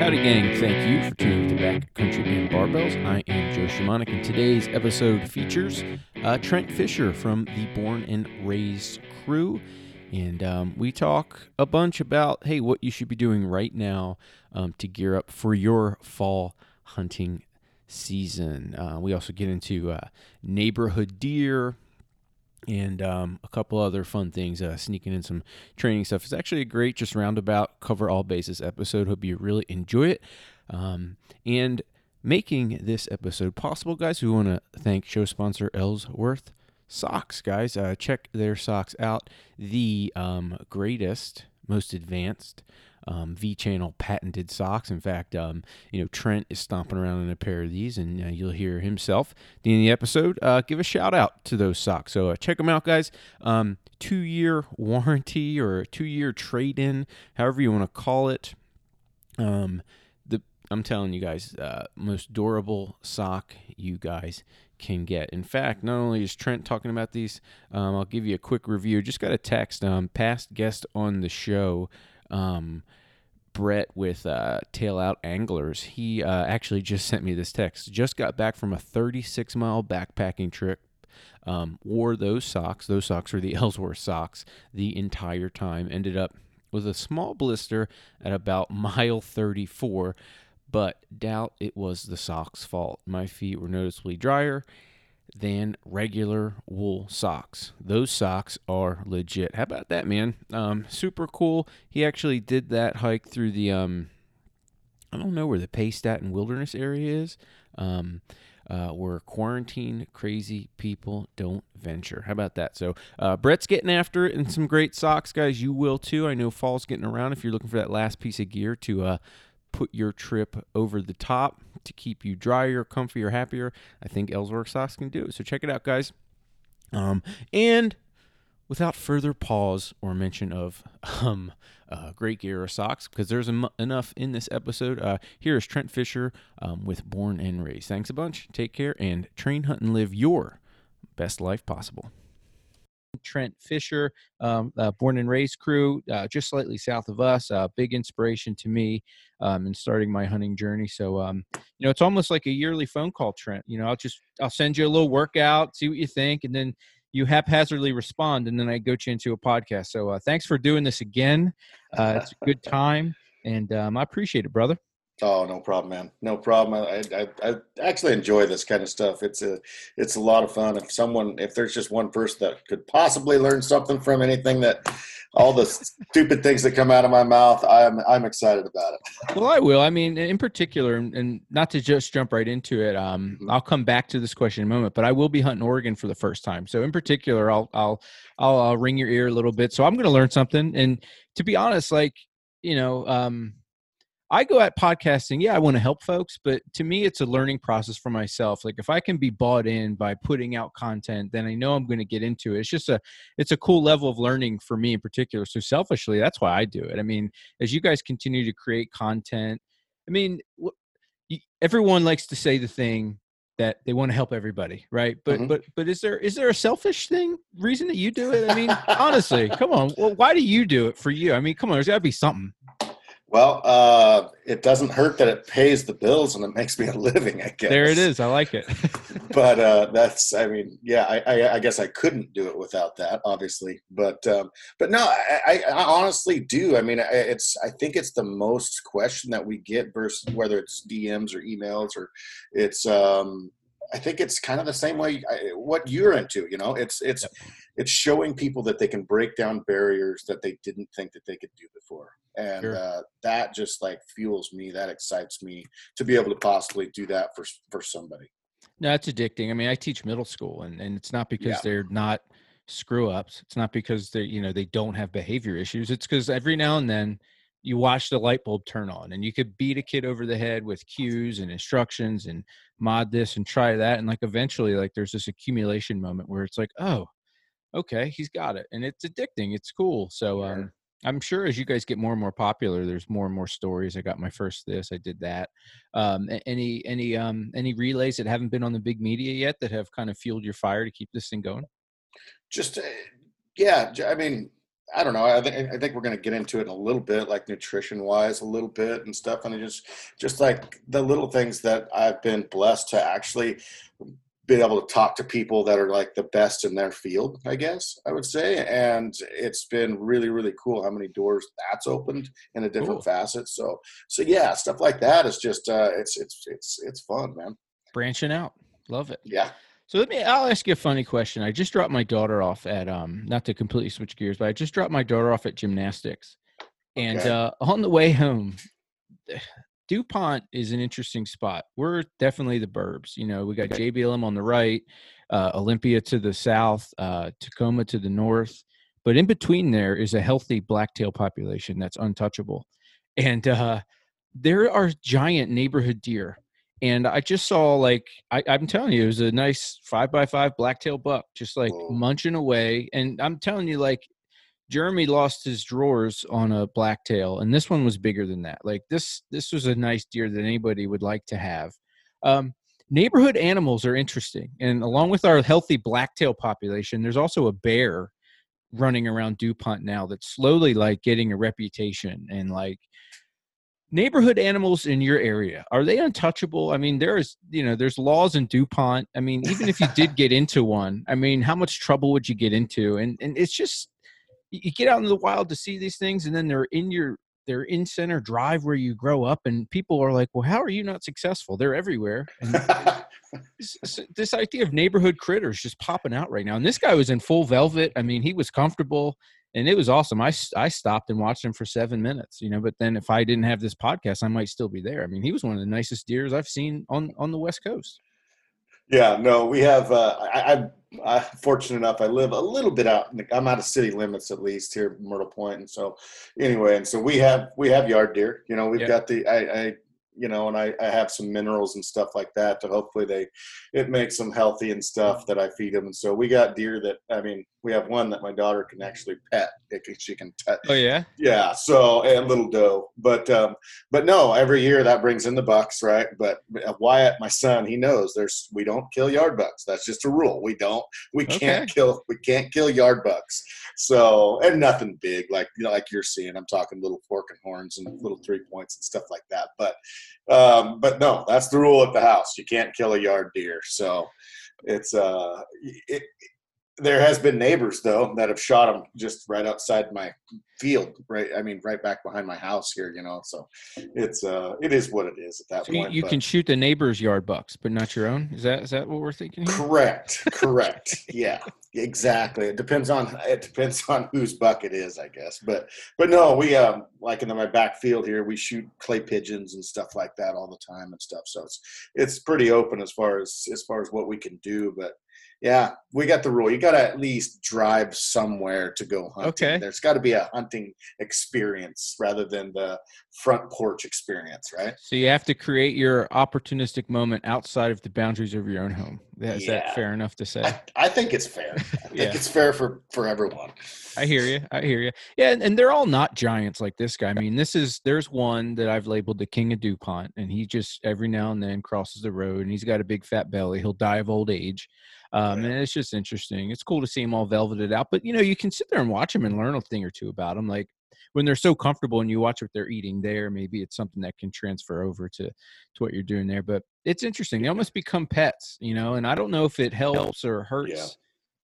Howdy, gang. Thank you for tuning to Backcountry and Barbells. I am Joe Shamanic, and today's episode features uh, Trent Fisher from the Born and Raised crew. And um, we talk a bunch about, hey, what you should be doing right now um, to gear up for your fall hunting season. Uh, we also get into uh, neighborhood deer, and um, a couple other fun things, uh, sneaking in some training stuff. It's actually a great, just roundabout, cover all bases episode. Hope you really enjoy it. Um, and making this episode possible, guys, we want to thank show sponsor Ellsworth Socks, guys. Uh, check their socks out. The um, greatest, most advanced um, V channel patented socks. In fact, um, you know Trent is stomping around in a pair of these, and uh, you'll hear himself at the end of the episode. Uh, give a shout out to those socks. So uh, check them out, guys. Um, two year warranty or two year trade in, however you want to call it. Um, the I'm telling you guys, uh, most durable sock you guys can get. In fact, not only is Trent talking about these, um, I'll give you a quick review. Just got a text, um, past guest on the show, um, Brett with uh, Tail Out Anglers. He uh, actually just sent me this text. Just got back from a 36 mile backpacking trip. Um, wore those socks. Those socks were the Ellsworth socks the entire time. Ended up with a small blister at about mile 34 but doubt it was the socks' fault. My feet were noticeably drier than regular wool socks. Those socks are legit. How about that, man? Um, super cool. He actually did that hike through the um, I don't know where the Pasayten Wilderness area is. Um, uh, where quarantine crazy people don't venture. How about that? So, uh, Brett's getting after it in some great socks, guys. You will too. I know fall's getting around. If you're looking for that last piece of gear to uh, put your trip over the top to keep you drier, comfier, happier, I think Ellsworth socks can do it. So check it out, guys. Um, and without further pause or mention of um, uh, great gear or socks, because there's em- enough in this episode, uh, here is Trent Fisher um, with Born and Raised. Thanks a bunch. Take care and train, hunt, and live your best life possible. Trent Fisher, um, uh, born and raised crew, uh, just slightly south of us. Uh, big inspiration to me um, in starting my hunting journey. So, um, you know, it's almost like a yearly phone call, Trent. You know, I'll just I'll send you a little workout, see what you think, and then you haphazardly respond, and then I go you into a podcast. So, uh, thanks for doing this again. Uh, it's a good time, and um, I appreciate it, brother. Oh, no problem, man. No problem. I, I, I actually enjoy this kind of stuff. It's a, it's a lot of fun. If someone, if there's just one person that could possibly learn something from anything that, all the stupid things that come out of my mouth, I'm, I'm excited about it. Well, I will. I mean, in particular, and not to just jump right into it. Um, mm-hmm. I'll come back to this question in a moment, but I will be hunting Oregon for the first time. So, in particular, I'll, I'll, I'll, I'll ring your ear a little bit. So, I'm going to learn something. And to be honest, like, you know, um, I go at podcasting, yeah, I want to help folks, but to me, it's a learning process for myself. Like if I can be bought in by putting out content, then I know I'm going to get into it. It's just a, it's a cool level of learning for me in particular. So selfishly, that's why I do it. I mean, as you guys continue to create content, I mean, everyone likes to say the thing that they want to help everybody, right? But mm-hmm. but but is there is there a selfish thing reason that you do it? I mean, honestly, come on. Well, why do you do it for you? I mean, come on, there's got to be something. Well, uh, it doesn't hurt that it pays the bills and it makes me a living. I guess there it is. I like it. but uh, that's, I mean, yeah, I, I, I, guess I couldn't do it without that, obviously. But um, but no, I, I, honestly do. I mean, it's I think it's the most question that we get versus whether it's DMs or emails or it's um, I think it's kind of the same way I, what you're into. You know, it's it's yep. it's showing people that they can break down barriers that they didn't think that they could do before, and sure. uh, that just like fuels me. That excites me to be able to possibly do that for for somebody. No, it's addicting. I mean, I teach middle school, and and it's not because yeah. they're not screw ups. It's not because they you know they don't have behavior issues. It's because every now and then you watch the light bulb turn on and you could beat a kid over the head with cues and instructions and mod this and try that and like eventually like there's this accumulation moment where it's like oh okay he's got it and it's addicting it's cool so um i'm sure as you guys get more and more popular there's more and more stories i got my first this i did that um any any um any relays that haven't been on the big media yet that have kind of fueled your fire to keep this thing going? Just uh, yeah i mean I don't know. I think I think we're going to get into it in a little bit, like nutrition wise, a little bit and stuff, and just just like the little things that I've been blessed to actually be able to talk to people that are like the best in their field. I guess I would say, and it's been really really cool how many doors that's opened in a different cool. facet. So so yeah, stuff like that is just uh, it's it's it's it's fun, man. Branching out, love it. Yeah. So let me I'll ask you a funny question. I just dropped my daughter off at um not to completely switch gears, but I just dropped my daughter off at gymnastics. And okay. uh on the way home DuPont is an interesting spot. We're definitely the burbs. You know, we got JBLM on the right, uh, Olympia to the south, uh, Tacoma to the north. But in between there is a healthy blacktail population that's untouchable. And uh, there are giant neighborhood deer and I just saw like I, am telling you, it was a nice five by five blacktail buck, just like Whoa. munching away. And I'm telling you, like Jeremy lost his drawers on a blacktail, and this one was bigger than that. Like this, this was a nice deer that anybody would like to have. Um, neighborhood animals are interesting, and along with our healthy blacktail population, there's also a bear running around DuPont now that's slowly like getting a reputation and like neighborhood animals in your area are they untouchable? I mean there's you know there's laws in dupont. I mean even if you did get into one i mean how much trouble would you get into? And and it's just you get out in the wild to see these things and then they're in your they're in center drive where you grow up and people are like well how are you not successful? They're everywhere this, this idea of neighborhood critters just popping out right now. And this guy was in full velvet. I mean he was comfortable and it was awesome. I, I stopped and watched him for seven minutes, you know. But then if I didn't have this podcast, I might still be there. I mean, he was one of the nicest deers I've seen on on the West Coast. Yeah, no, we have. Uh, I, I'm, I'm fortunate enough. I live a little bit out. I'm out of city limits at least here, Myrtle Point. Point, and so anyway, and so we have we have yard deer. You know, we've got the. I, I you know, and I, I have some minerals and stuff like that to hopefully they, it makes them healthy and stuff that I feed them. And so we got deer that, I mean, we have one that my daughter can actually pet. It can, she can touch. Oh yeah. Yeah. So and little doe, but um, but no, every year that brings in the bucks, right? But uh, Wyatt, my son, he knows there's we don't kill yard bucks. That's just a rule. We don't. We can't okay. kill. We can't kill yard bucks. So and nothing big like you know like you're seeing. I'm talking little fork and horns and little three points and stuff like that. But um, but no, that's the rule at the house. You can't kill a yard deer. So it's uh there has been neighbors though that have shot them just right outside my field right i mean right back behind my house here you know so it's uh it is what it is at that so point you, can shoot the neighbor's yard bucks but not your own is that is that what we're thinking here? correct correct yeah exactly it depends on it depends on whose buck it is i guess but but no we um like in my back field here we shoot clay pigeons and stuff like that all the time and stuff so it's it's pretty open as far as as far as what we can do but yeah, we got the rule. You got to at least drive somewhere to go hunting. Okay. There's got to be a hunting experience rather than the front porch experience, right? So you have to create your opportunistic moment outside of the boundaries of your own home. Is yeah. that fair enough to say? I, I think it's fair. I think yeah. it's fair for for everyone. I hear you. I hear you. Yeah, and, and they're all not giants like this guy. I mean, this is there's one that I've labeled the king of Dupont, and he just every now and then crosses the road, and he's got a big fat belly. He'll die of old age. Um, and it's just interesting. It's cool to see them all velveted out, but you know, you can sit there and watch them and learn a thing or two about them. Like when they're so comfortable and you watch what they're eating there, maybe it's something that can transfer over to to what you're doing there. But it's interesting. They almost become pets, you know. And I don't know if it helps or hurts yeah.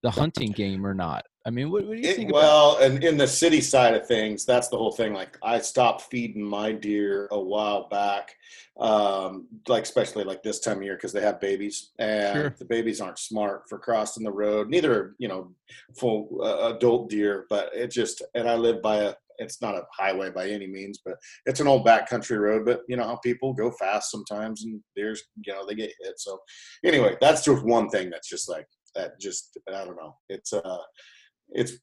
The hunting game or not. I mean, what, what do you think? well, and in the city side of things, that's the whole thing. Like, I stopped feeding my deer a while back, um, like especially like this time of year because they have babies, and sure. the babies aren't smart for crossing the road. Neither, you know, full uh, adult deer, but it just. And I live by a. It's not a highway by any means, but it's an old backcountry road. But you know how people go fast sometimes, and there's you know, they get hit. So, anyway, that's just one thing that's just like that. Just I don't know. It's uh it's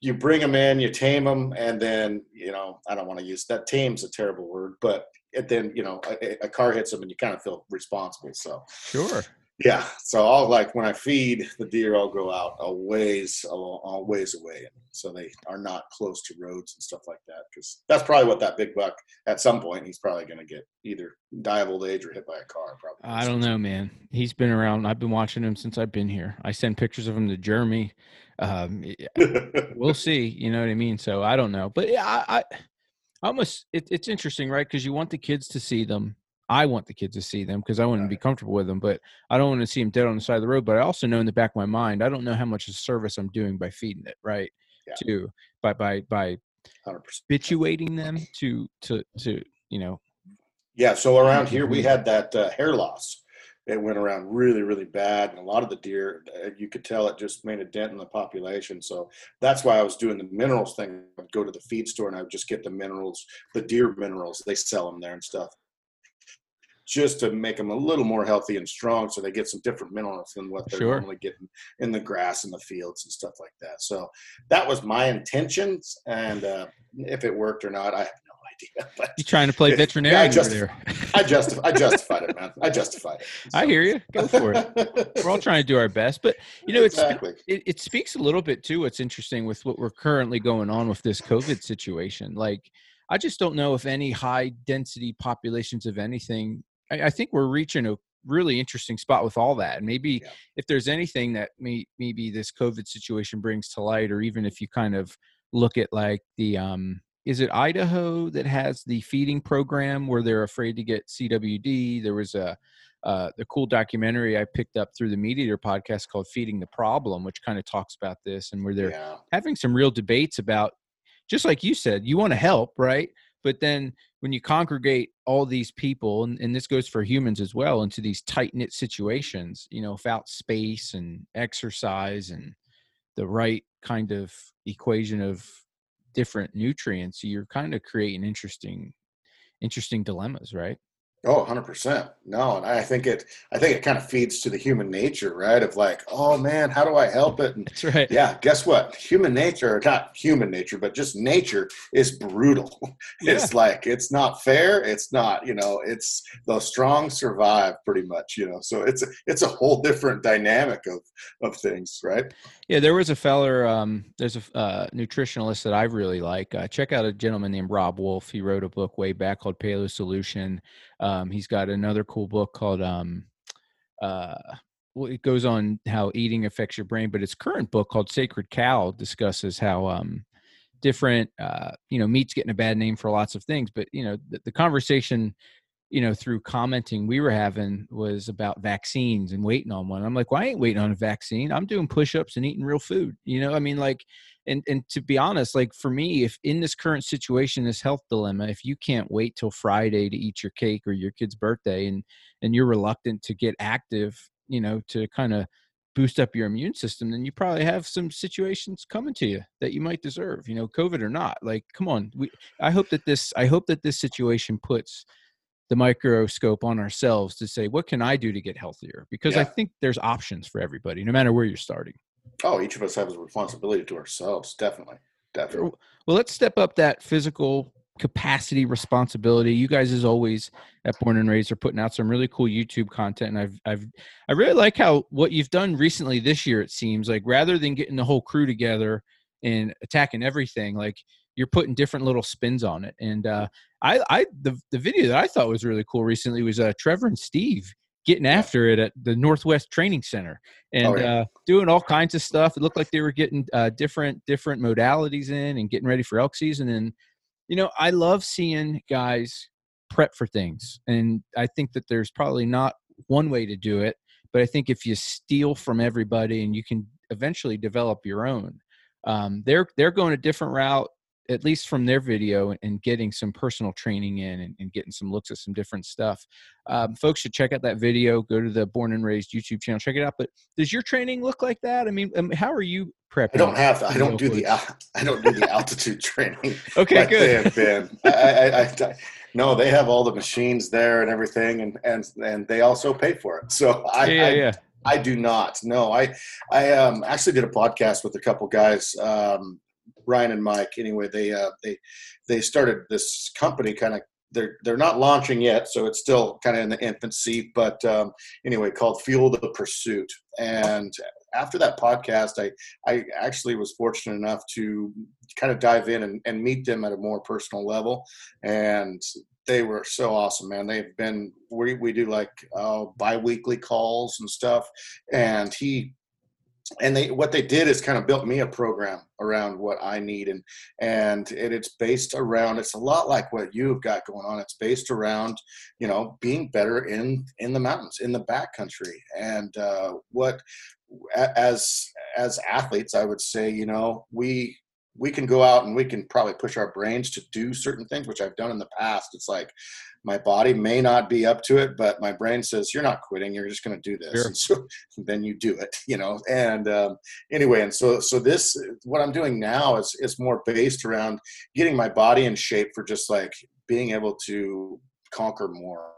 you bring them in, you tame them, and then you know I don't want to use that. Tame's a terrible word, but then you know a, a, car hits them and you kind of feel responsible. So sure. Yeah, so I'll like when I feed the deer, I'll go out a ways, a, a ways away, so they are not close to roads and stuff like that. Because that's probably what that big buck at some point he's probably going to get either die of old age or hit by a car. Probably. I don't know, man. He's been around. I've been watching him since I've been here. I send pictures of him to Jeremy. Um, we'll see. You know what I mean? So I don't know, but yeah, I, I almost it, it's interesting, right? Because you want the kids to see them I want the kids to see them because I want to be comfortable with them, but I don't want to see them dead on the side of the road. But I also know in the back of my mind, I don't know how much of service I'm doing by feeding it, right? Yeah. To by by by 100%. habituating them to to to you know. Yeah. So around here we had that uh, hair loss. It went around really, really bad, and a lot of the deer, uh, you could tell it just made a dent in the population. So that's why I was doing the minerals thing. I'd go to the feed store and I would just get the minerals, the deer minerals. They sell them there and stuff just to make them a little more healthy and strong so they get some different minerals than what they're sure. normally getting in the grass and the fields and stuff like that. So that was my intentions. And uh, if it worked or not, I have no idea. But you trying to play veterinarian yeah, I, just, I, justif- I justified it, man. I justified it. So. I hear you. Go for it. We're all trying to do our best, but you know, exactly. it, it speaks a little bit too. What's interesting with what we're currently going on with this COVID situation, like. I just don't know if any high density populations of anything I, I think we're reaching a really interesting spot with all that. And maybe yeah. if there's anything that may, maybe this COVID situation brings to light, or even if you kind of look at like the, um, is it Idaho that has the feeding program where they're afraid to get CWD? There was a, uh, the cool documentary I picked up through the MeatEater podcast called Feeding the Problem, which kind of talks about this and where they're yeah. having some real debates about, just like you said, you want to help, right? But then when you congregate all these people, and, and this goes for humans as well, into these tight knit situations, you know, without space and exercise and the right kind of equation of different nutrients, you're kind of creating interesting, interesting dilemmas, right? Oh, 100%. No, and I think it I think it kind of feeds to the human nature, right? Of like, oh man, how do I help it? And That's right. Yeah, guess what? Human nature, or not human nature, but just nature is brutal. Yeah. It's like it's not fair, it's not, you know, it's the strong survive pretty much, you know. So it's a, it's a whole different dynamic of of things, right? Yeah, there was a feller um there's a uh, nutritionalist that I really like. Uh, check out a gentleman named Robb Wolf. He wrote a book way back called Paleo Solution um, he's got another cool book called um, uh, well, it goes on how eating affects your brain, but his current book called Sacred Cow discusses how um, different uh, you know meat's getting a bad name for lots of things, but you know the, the conversation you know, through commenting we were having was about vaccines and waiting on one. I'm like, well, I ain't waiting on a vaccine. I'm doing push-ups and eating real food. You know, I mean, like, and and to be honest, like for me, if in this current situation, this health dilemma, if you can't wait till Friday to eat your cake or your kid's birthday, and and you're reluctant to get active, you know, to kind of boost up your immune system, then you probably have some situations coming to you that you might deserve. You know, COVID or not. Like, come on. We. I hope that this. I hope that this situation puts the microscope on ourselves to say what can i do to get healthier? because yeah. i think there's options for everybody no matter where you're starting. Oh each of us has a responsibility to ourselves definitely definitely. well let's step up that physical capacity responsibility. You guys as always at born and raised are putting out some really cool youtube content and i've i've i really like how what you've done recently this year it seems like rather than getting the whole crew together and attacking everything like you're putting different little spins on it. And uh, I, I, the the video that I thought was really cool recently was uh, Trevor and Steve getting after it at the Northwest Training Center and oh, yeah. uh, doing all kinds of stuff. It looked like they were getting uh, different different modalities in and getting ready for elk season. And you know, I love seeing guys prep for things, and I think that there's probably not one way to do it, but I think if you steal from everybody and you can eventually develop your own. Um, they're they're going a different route at least from their video and getting some personal training in and, and getting some looks at some different stuff. Um, folks should check out that video. Go to the Born and Raised YouTube channel, check it out. But does your training look like that? I mean, um, how are you prepping? I don't have. I don't do the. I don't do the altitude training. okay, like good. They been. I, I, I, no, they have all the machines there and everything, and and and they also pay for it. So I, yeah, yeah. I do not. No, I I um, actually did a podcast with a couple guys um, Ryan and Mike. Anyway, they uh, they they started this company kind of they're they're not launching yet, so it's still kind of in the infancy. But um, anyway, called Fuel the Pursuit. And after that podcast, I I actually was fortunate enough to kind of dive in and, and meet them at a more personal level, and they were so awesome, man. They've been we we do like uh, biweekly calls and stuff, and he and they what they did is kind of built me a program around what I need and and it, it's based around it's a lot like what you've got going on it's based around you know being better in in the mountains in the backcountry and uh, what as as athletes I would say you know we we can go out and we can probably push our brains to do certain things which I've done in the past. It's like my body may not be up to it but my brain says you're not quitting you're just going to do this. Sure. and so then you do it you know? And um, anyway and so so this what i'm doing now is is more based around getting my body in shape for just like being able to conquer more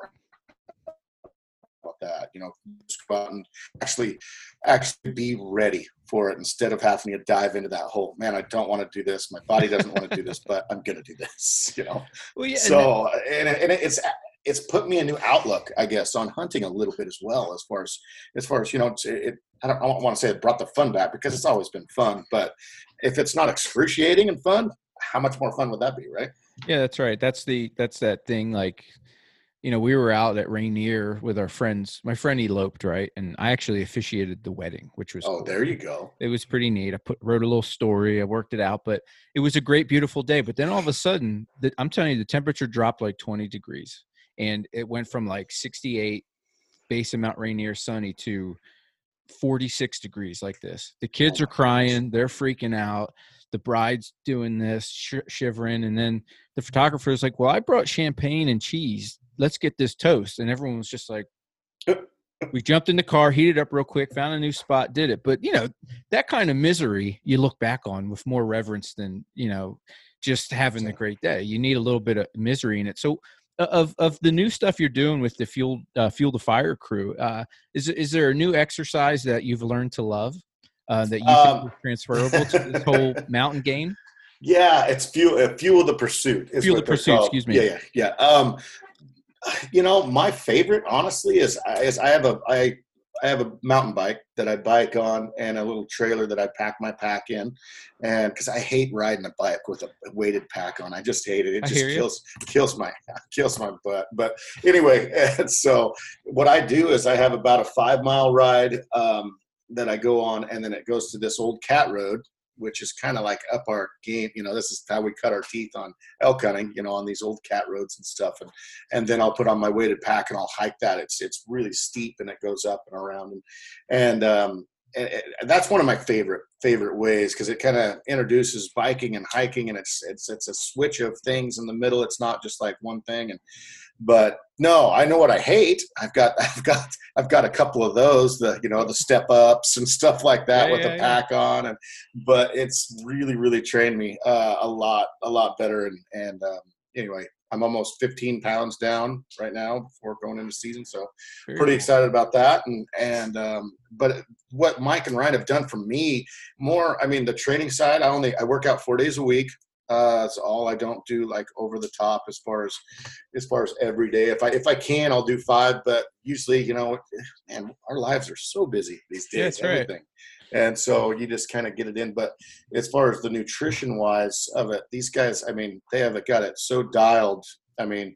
that you know just go out and actually actually be ready for it instead of having to dive into that hole. Man, I don't want to do this. My body doesn't want to do this, but I'm going to do this. You know. Well, yeah, so and, and it's it's put me a new outlook, I guess, on hunting a little bit as well. As far as as far as you know, it, it I don't, I don't want to say it brought the fun back because it's always been fun, but if it's not excruciating and fun, how much more fun would that be, right? Yeah, that's right. That's the that's that thing like you know, we were out at Rainier with our friends. My friend eloped, right? And I actually officiated the wedding, which was Oh, cool. there you go. It was pretty neat. I put wrote a little story, I worked it out, but it was a great, beautiful day. But then all of a sudden, the, I'm telling you, the temperature dropped like 20 degrees. And it went from like 68 base of Mount Rainier sunny to 46 degrees like this. The oh kids oh are crying, they're freaking out. The bride's doing this, sh- shivering, and then the photographer is like, "Well, I brought champagne and cheese let's get this toast. And everyone was just like, we jumped in the car, heated up real quick, found a new spot, did it. But you know, that kind of misery you look back on with more reverence than you know just having the great day. You need a little bit of misery in it. So of of the new stuff you're doing with the fuel uh, fuel the fire crew, uh, is is there a new exercise that you've learned to love uh, that you um, think is transferable to this whole mountain game? Yeah, it's fuel uh, fuel the pursuit. Fuel the pursuit. Excuse me. Yeah, yeah, yeah. Um, you know, my favorite, honestly, is is I have a I I have a mountain bike that I bike on and a little trailer that I pack my pack in, and because I hate riding a bike with a weighted pack on, I just hate it. It just kills kills my kills my butt. But anyway, so what I do is I have about a five mile ride um, that I go on, and then it goes to this old cat road which is kind of like up our game. You know, this is how we cut our teeth on elk hunting. You know, on these old cat roads and stuff. And and then I'll put on my weighted pack and I'll hike that. It's it's really steep and it goes up and around and and um, and, and that's one of my favorite favorite ways because it kind of introduces biking and hiking and it's it's it's a switch of things in the middle it's not just like one thing and but no i know what i hate i've got i've got i've got a couple of those the you know the step ups and stuff like that yeah, with yeah, the pack yeah. on and but it's really really trained me uh, a lot a lot better and and um, anyway i'm almost 15 pounds down right now before going into season so Very pretty cool. excited about that and and um, but what mike and ryan have done for me more i mean the training side i only i work out four days a week uh, that's all. I don't do like over the top as far as as far as every day. If I if I can, I'll do five. But usually, you know, man, our lives are so busy these days. Yeah, that's everything. Right. And so you just kind of get it in. But as far as the nutrition wise of it, these guys, I mean, they have got it so dialed. I mean,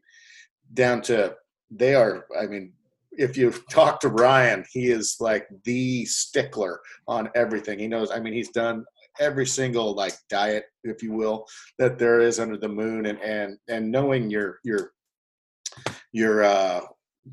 down to they are. I mean, if you talk to Ryan, he is like the stickler on everything. He knows. I mean, he's done every single like diet, if you will, that there is under the moon, and and and knowing your your your uh,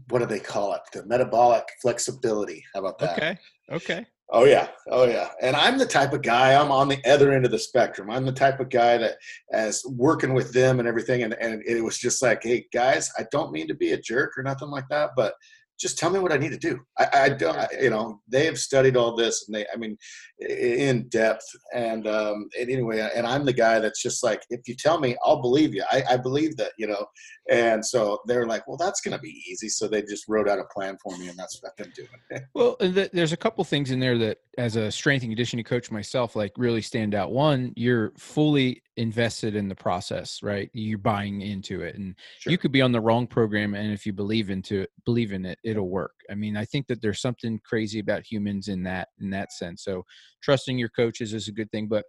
what do they call it? The metabolic flexibility. How about that? Okay. Okay. Oh yeah, oh yeah. And I'm the type of guy. I'm on the other end of the spectrum. I'm the type of guy that, as working with them and everything, and and it was just like, hey guys, I don't mean to be a jerk or nothing like that, but just tell me what I need to do. I, I don't, I, you know, they have studied all this and they, I mean, in depth. And, um, and anyway, and I'm the guy that's just like, if you tell me, I'll believe you. I, I believe that, you know. And so they're like, well, that's going to be easy. So they just wrote out a plan for me, and that's what I've been doing. well, there's a couple things in there that, as a strength and conditioning coach myself, like really stand out. One, you're fully invested in the process, right? You're buying into it, and sure. you could be on the wrong program, and if you believe into it, believe in it, it'll work. I mean, I think that there's something crazy about humans in that in that sense. So trusting your coaches is a good thing, but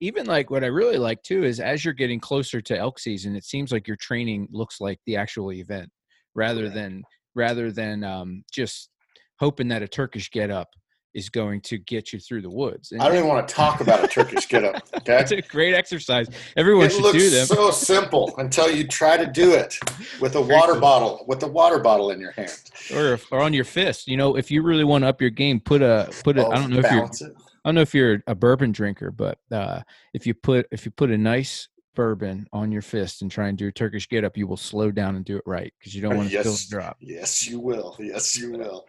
even like what I really like too is as you're getting closer to elk season, it seems like your training looks like the actual event rather right. than rather than um, just hoping that a Turkish get up is going to get you through the woods. And I don't even want to talk about a Turkish get up. Okay, it's a great exercise. Everyone it should looks do them. So simple until you try to do it with a water bottle, with a water bottle in your hand, or or on your fist. You know, if you really want to up your game, put a put a. Oh, I don't know if you're. It. I don't know if you're a bourbon drinker, but uh, if you put if you put a nice bourbon on your fist and try and do a Turkish get up, you will slow down and do it right because you don't want to yes, spill drop. Yes, you will. Yes, you will.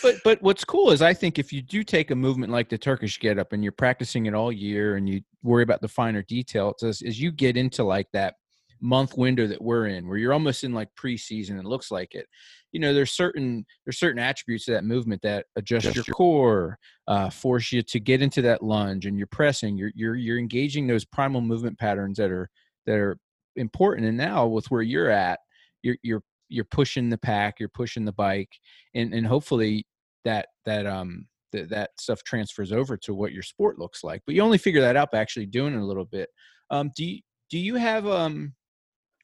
But but what's cool is I think if you do take a movement like the Turkish get up and you're practicing it all year and you worry about the finer details as, as you get into like that month window that we're in where you're almost in like preseason it looks like it. You know there's certain there's certain attributes to that movement that adjust your core uh, force you to get into that lunge and you're pressing. You're, you're you're engaging those primal movement patterns that are that are important. And now with where you're at you're you're you're pushing the pack you're pushing the bike and and hopefully that that um that that stuff transfers over to what your sport looks like. But you only figure that out by actually doing it a little bit. Um do you do you have um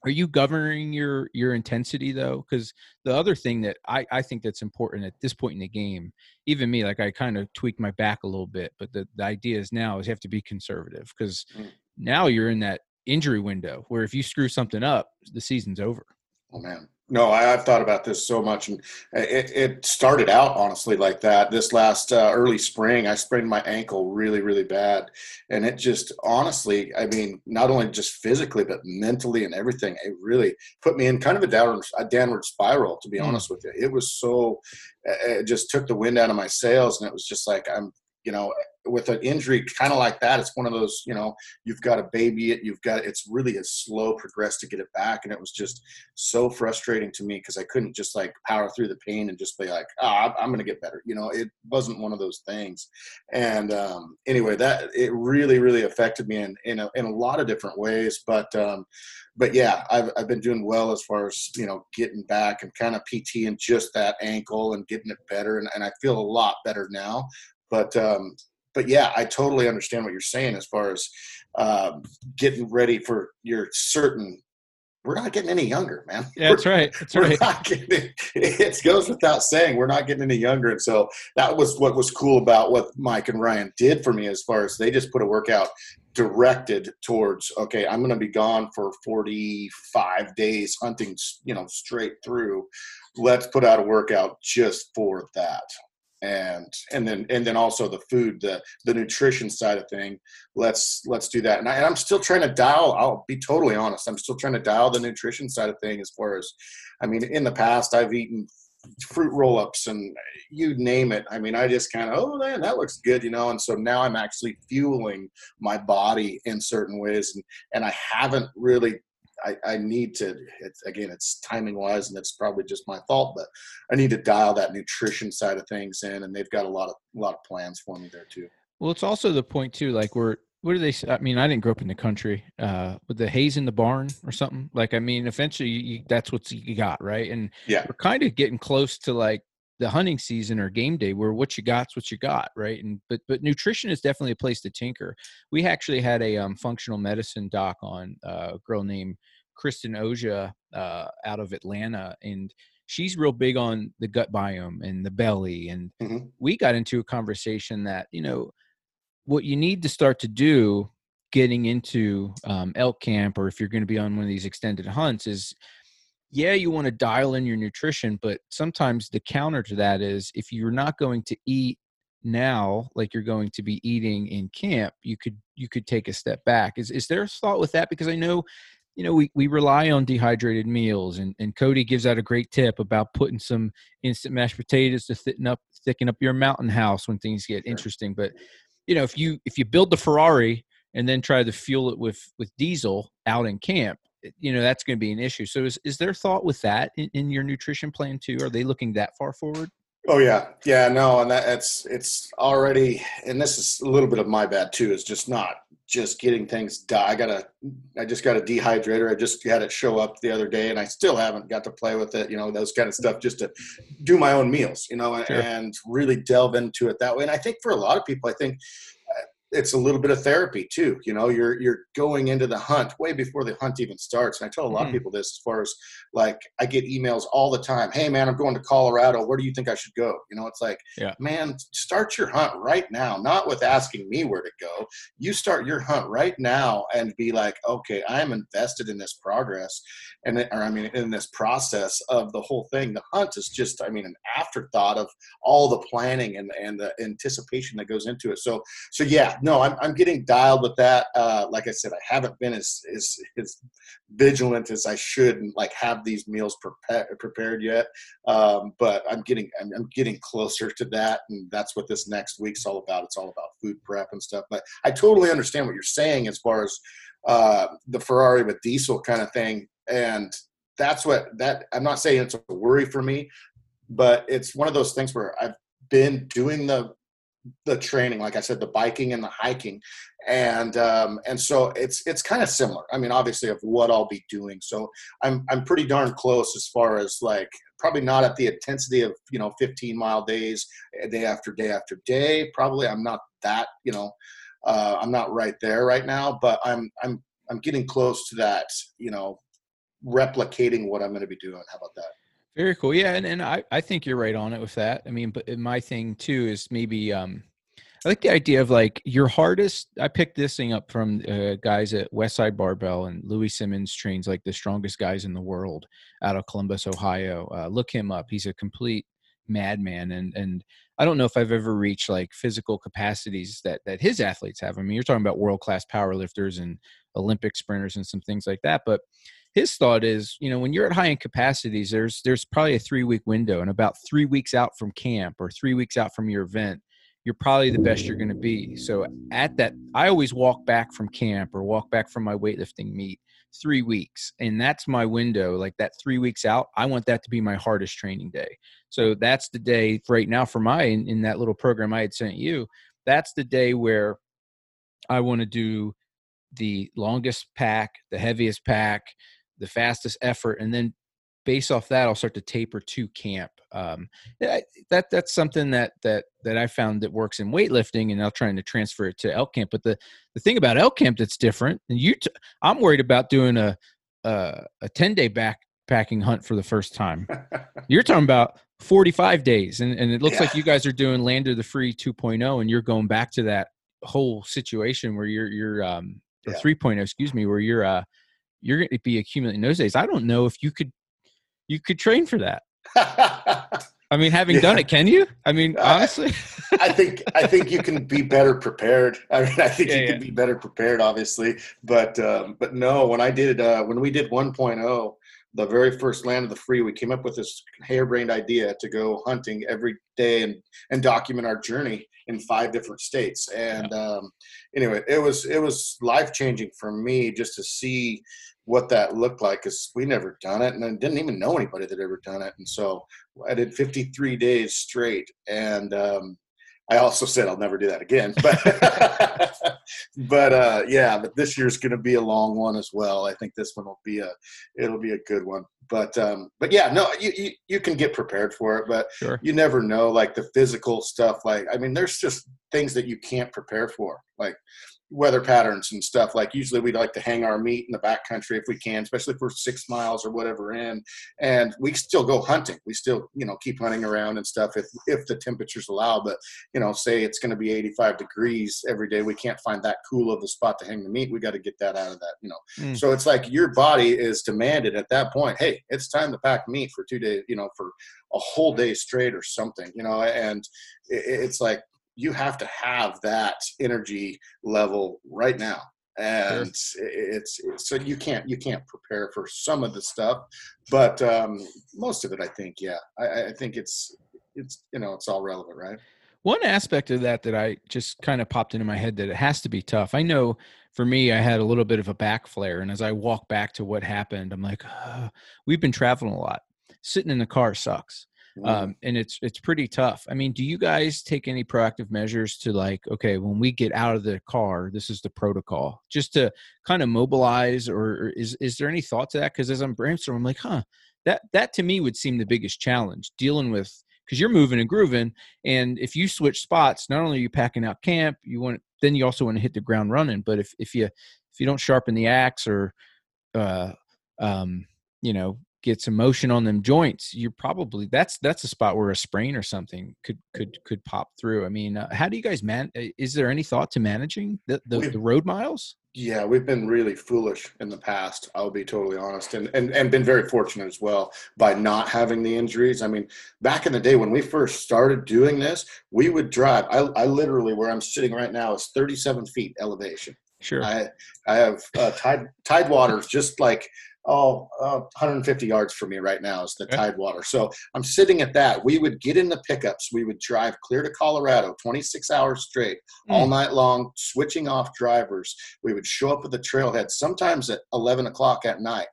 are you governing your your intensity though? Because the other thing that I, I think that's important at this point in the game even me like i kind of tweak my back a little bit but the, the idea is now is you have to be conservative because mm. now you're in that injury window where if you screw something up the season's over. Oh man no, I, have thought about this so much, and it, it started out honestly like that. This last uh, early spring, I sprained my ankle really, really bad, and it just honestly, I mean, not only just physically but mentally and everything, it really put me in kind of a downward, a downward spiral. To be mm. honest with you, it was so, it just took the wind out of my sails, and it was just like I'm you know, with an injury kind of like that, it's one of those, you know, you've got to baby it. You've got, it's really a slow progress to get it back. And it was just so frustrating to me because I couldn't just like power through the pain and just be like, ah, oh, I'm going to get better. You know, it wasn't one of those things. And um, anyway, that, it really, really affected me in, in a, in a lot of different ways. But, um, but yeah, I've, I've been doing well as far as, you know, getting back and kind of PT and just that ankle and getting it better. And, and I feel a lot better now but um, but yeah, I totally understand what you're saying as far as um, getting ready for your certain. We're not getting any younger, man. Yeah, that's right. That's right. Getting, it goes without saying we're not getting any younger, and so that was what was cool about what Mike and Ryan did for me. As far as they just put a workout directed towards okay i'm going to be gone for 45 days hunting you know straight through let's put out a workout just for that and and then and then also the food the the nutrition side of thing. Let's let's do that. And, I, am still trying to dial i'll be totally honest i'm still trying to dial the nutrition side of thing as far as i mean in the past i've eaten fruit roll-ups and you name it. I mean i just kind of oh man that looks good you know? And so now i'm actually fueling my body in certain ways and and i haven't really I, I need to it's again it's timing wise and it's probably just my fault but i need to dial that nutrition side of things in and they've got a lot of a lot of plans for me there too well it's also the point too like we're what do they say? I mean, I didn't grow up in the country, uh, with the haze in the barn or something. Like, I mean, eventually you, that's what you got, right? And yeah, we're kind of getting close to like the hunting season or game day where what you got's what you got right and but but nutrition is definitely a place to tinker we actually had a um, functional medicine doc on uh, a girl named kristen oja uh, out of atlanta and she's real big on the gut biome and the belly and mm-hmm. we got into a conversation that you know what you need to start to do getting into um, elk camp or if you're going to be on one of these extended hunts is yeah, you want to dial in your nutrition, but sometimes the counter to that is if you're not going to eat now like you're going to be eating in camp, you could you could take a step back. Is is there a thought with that? Because I know you know, we, we rely on dehydrated meals and, and Cody gives out a great tip about putting some instant mashed potatoes to thicken up, thicken up your mountain house when things get sure. interesting. But, you know, if you, if you build the Ferrari and then try to fuel it with, with diesel out in camp, you know, that's going to be an issue. So is, is there thought with that in, in your nutrition plan too? Are they looking that far forward? Oh yeah, yeah, no, and that, it's it's already, and this is a little bit of my bad too. Is just not just getting things done. I gotta, I just got a dehydrator. I just had it show up the other day, and I still haven't got to play with it. You know, those kind of stuff, just to do my own meals. You know, sure. and really delve into it that way. And I think for a lot of people, I think it's a little bit of therapy too. You know, you're you're going into the hunt way before the hunt even starts. And I tell a lot mm-hmm. of people this as far as like I get emails all the time. Hey man, I'm going to Colorado. Where do you think I should go? You know, it's like, yeah. man, start your hunt right now. Not with asking me where to go. You start your hunt right now and be like, okay, I'm invested in this progress, and or I mean, in this process of the whole thing. The hunt is just, I mean, an afterthought of all the planning and and the anticipation that goes into it. So so yeah no, I'm, I'm getting dialed with that. Uh, like I said, I haven't been as, as, as vigilant as I should and like have these meals prepared prepared yet. Um, but I'm getting I'm, I'm, getting closer to that, and that's what this next week's all about. It's all about food prep and stuff. But I totally understand what you're saying as far as uh, the Ferrari with diesel kind of thing, and that's what that I'm not saying it's a worry for me, but it's one of those things where I've been doing the the training like i said the biking and the hiking. And um, and so it's it's kind of similar. I mean obviously of what i'll be doing. So i'm i'm pretty darn close as far as like probably not at the intensity of you know 15 mile days eh, day after day after day. Probably i'm not that you know uh, i'm not right there right now but i'm i'm i'm getting close to that you know replicating what i'm going to be doing. How about that very cool. Yeah, and, and I, I think you're right on it with that. I mean, but my thing too is maybe um I like the idea of like your hardest. I picked this thing up from uh, guys at Westside Barbell and Louie Simmons trains like the strongest guys in the world out of Columbus, Ohio. Uh, look him up. He's a complete madman, and and I don't know if I've ever reached like physical capacities that that his athletes have. I mean, you're talking about world class powerlifters and Olympic sprinters and some things like that, but his thought is, you know, when you're at high end capacities, there's there's probably a three week window, and about three weeks out from camp or three weeks out from your event, you're probably the best you're going to be. So at that, I always walk back from camp or walk back from my weightlifting meet three weeks, and that's my window. Like that three weeks out, I want that to be my hardest training day. So that's the day right now for my in, in that little program I had sent you. That's the day where I want to do the longest pack, the heaviest pack, the fastest effort, and then based off that, I'll start to taper to camp. Um, that that's something that that that I found that works in weightlifting, and now trying to transfer it to elk camp. But the the thing about elk camp that's different, and you, t- I'm worried about doing a a, a ten day backpacking hunt for the first time. You're talking about 45 days, and and it looks yeah. like you guys are doing Land of the Free 2.0, and you're going back to that whole situation where you're you're um or yeah. 3.0, excuse me, where you're uh you're going to be accumulating those days. I don't know if you could you could train for that. I mean, having yeah. done it, can you? I mean, honestly, I think I think you can be better prepared. I mean, I think yeah, you yeah. can be better prepared, obviously, but um, but no. When I did uh, when we did 1.0, the very first land of the free, we came up with this harebrained idea to go hunting every day and and document our journey in five different states. And um, anyway, it was it was life changing for me just to see what that looked like because we never done it and I didn't even know anybody that ever done it. And so I did 53 days straight. And um, I also said I'll never do that again. But but uh, yeah, but this year's going to be a long one as well. I think this one will be a it'll be a good one. But um, but yeah, no, you, you you can get prepared for it, but sure. you never know. Like the physical stuff, like I mean, there's just things that you can't prepare for. Like weather patterns and stuff. Like usually we like to hang our meat in the back country if we can, especially if we're six miles or whatever in. And we still go hunting. We still, you know, keep hunting around and stuff if if the temperatures allow. But you know, say it's going to be 85 degrees every day, we can't find that cool of a spot to hang the meat. We got to get that out of that, you know. Mm. So it's like your body is demanded at that point. Hey, it's time to pack meat for two days, you know, for a whole day straight or something, you know. And it's like you have to have that energy level right now and sure. it's, it's, so you can't you can't prepare for some of the stuff, but um, most of it, I think, yeah, I, I think it's it's you know it's all relevant, right? One aspect of that that I just kind of popped into my head that it has to be tough. I know for me, I had a little bit of a back flare, and as I walk back to what happened, I'm like, oh, we've been traveling a lot. Sitting in the car sucks. Um, and it's it's pretty tough. I mean, do you guys take any proactive measures to like, okay, when we get out of the car, this is the protocol, just to kind of mobilize, or, or is is there any thought to that? Because as I'm brainstorming, I'm like, huh, that that to me would seem the biggest challenge dealing with because you're moving and grooving, and if you switch spots, not only are you packing out camp, you want then you also want to hit the ground running. But if if you if you don't sharpen the axe or uh, um, you know get some motion on them joints, you're probably that's that's a spot where a sprain or something could could could pop through. I mean, uh, how do you guys man? Uh, is there any thought to managing the the, the road miles? Yeah, we've been really foolish in the past. I'll be totally honest, and, and and been very fortunate as well by not having the injuries. I mean, back in the day when we first started doing this, we would drive. I, I literally where I'm sitting right now is 37 feet elevation. Sure. I I have uh, tide tide waters just like oh, uh, 150 yards from me right now is the okay. Tidewater. So I'm sitting at that. We would get in the pickups. We would drive clear to Colorado, 26 hours straight, mm. all night long, switching off drivers. We would show up at the trailhead sometimes at 11 o'clock at night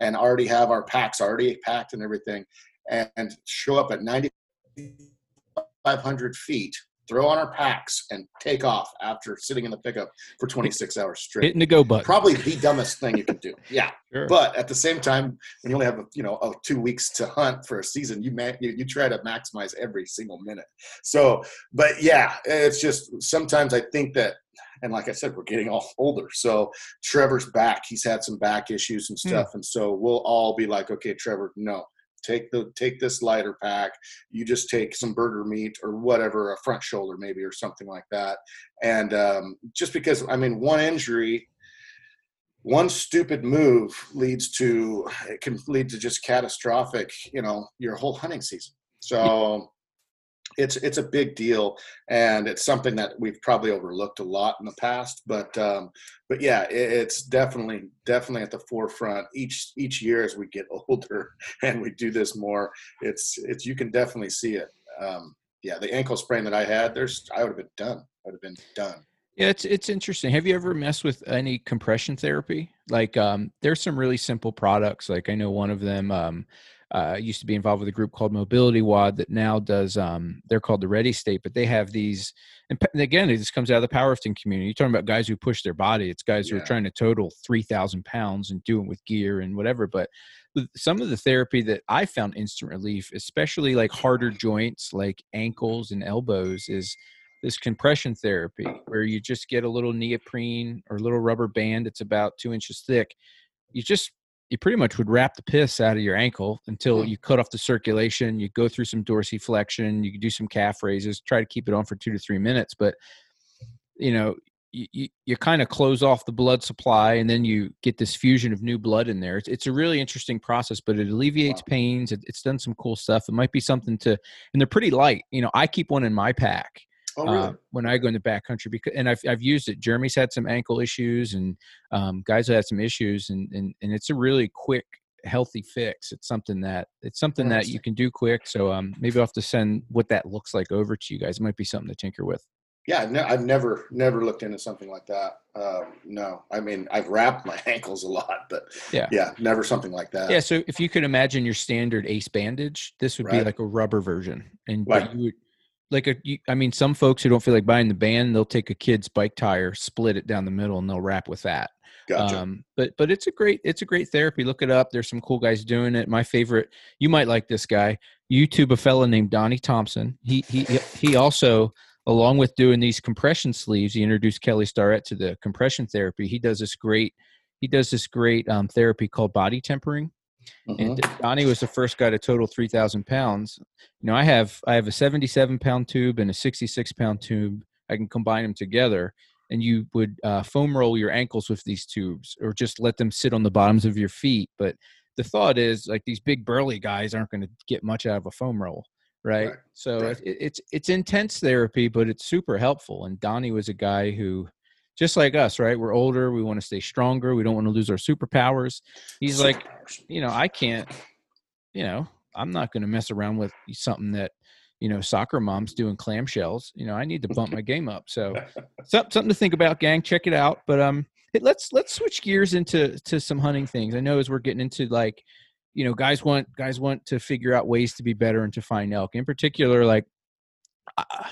and already have our packs already packed and everything and show up at 9,500 feet throw on our packs, and take off after sitting in the pickup for 26 hours straight. Hitting the go button. Probably the dumbest thing you can do. Yeah. Sure. But at the same time, when you only have you know oh, two weeks to hunt for a season, you, ma- you you try to maximize every single minute. So, but yeah, it's just sometimes I think that and like I said, we're getting all older. So Trevor's back. He's had some back issues and hmm. stuff. Mm. And so we'll all be like, okay, Trevor, no, take the take this lighter pack you just take some burger meat or whatever a front shoulder maybe or something like that. And um, just because i mean one injury one stupid move leads to it can lead to just catastrophic you know your whole hunting season. So it's it's a big deal and it's something that we've probably overlooked a lot in the past but um, but yeah it, it's definitely definitely at the forefront each each year as we get older and we do this more it's it's you can definitely see it um, yeah the ankle sprain that i had there's i would have been done i would have been done yeah, it's it's interesting. Have you ever messed with any compression therapy? Like, um, there's some really simple products. Like, I know one of them. Uh, used to be involved with a group called Mobility WOD that now does. Um, they're called the Ready State, but they have these. And again, this comes out of the powerlifting community. You're talking about guys who push their body. It's guys yeah. who are trying to total three thousand pounds and do it with gear and whatever. But some of the therapy that I found instant relief, especially like harder joints like ankles and elbows, is this compression therapy where you just get a little neoprene or a little rubber band. It's about two inches thick. You just you pretty much would wrap the piss out of your ankle until mm. you cut off the circulation. You go through some dorsiflexion. You do some calf raises. Try to keep it on for two to three minutes, but you know you, you, you kind of close off the blood supply and then you get this fusion of new blood in there. It's, it's a really interesting process, but it alleviates wow. pains. It, it's done some cool stuff. It might be something to, and they're pretty light. You know, I keep one in my pack Oh, really? uh, when I go in the backcountry because and I've I've used it. Jeremy's had some ankle issues and um, guys have had some issues and, and and it's a really quick healthy fix. It's something that it's something that you can do quick. So um, maybe I'll have to send what that looks like over to you guys. It might be something to tinker with. Yeah, no, I've never never looked into something like that. Um, no, I mean I've wrapped my ankles a lot, but yeah, yeah, never something like that. Yeah, so if you could imagine your standard ace bandage, this would right. be like a rubber version, and right. you would like a i mean some folks who don't feel like buying the band they'll take a kid's bike tire split it down the middle and they'll wrap with that. Gotcha. um but but it's a great it's a great therapy. Look it up. There's some cool guys doing it. My favorite you might like this guy. Youtube a fella named donnie thompson. He he he also along with doing these compression sleeves he introduced kelly starrett to the compression therapy. He does this great he does this great um, therapy called body tempering Mm-hmm. And Donnie was the first guy to total 3,000 pounds. You know, I have I have a 77 pound tube and a 66 pound tube. I can combine them together, and you would uh, foam roll your ankles with these tubes, or just let them sit on the bottoms of your feet. But the thought is, like these big burly guys aren't going to get much out of a foam roll, right? right. So right. It, it's it's intense therapy, but it's super helpful. And Donnie was a guy who just like us, right? We're older. We want to stay stronger. We don't want to lose our superpowers. He's like, you know, I can't, you know, I'm not going to mess around with something that, you know, soccer moms doing clamshells. You know, I need to bump my game up. So, something to think about, gang. Check it out. But um, let's let's switch gears into to some hunting things. I know as we're getting into like, you know, guys want guys want to figure out ways to be better and to find elk. In particular, like, I,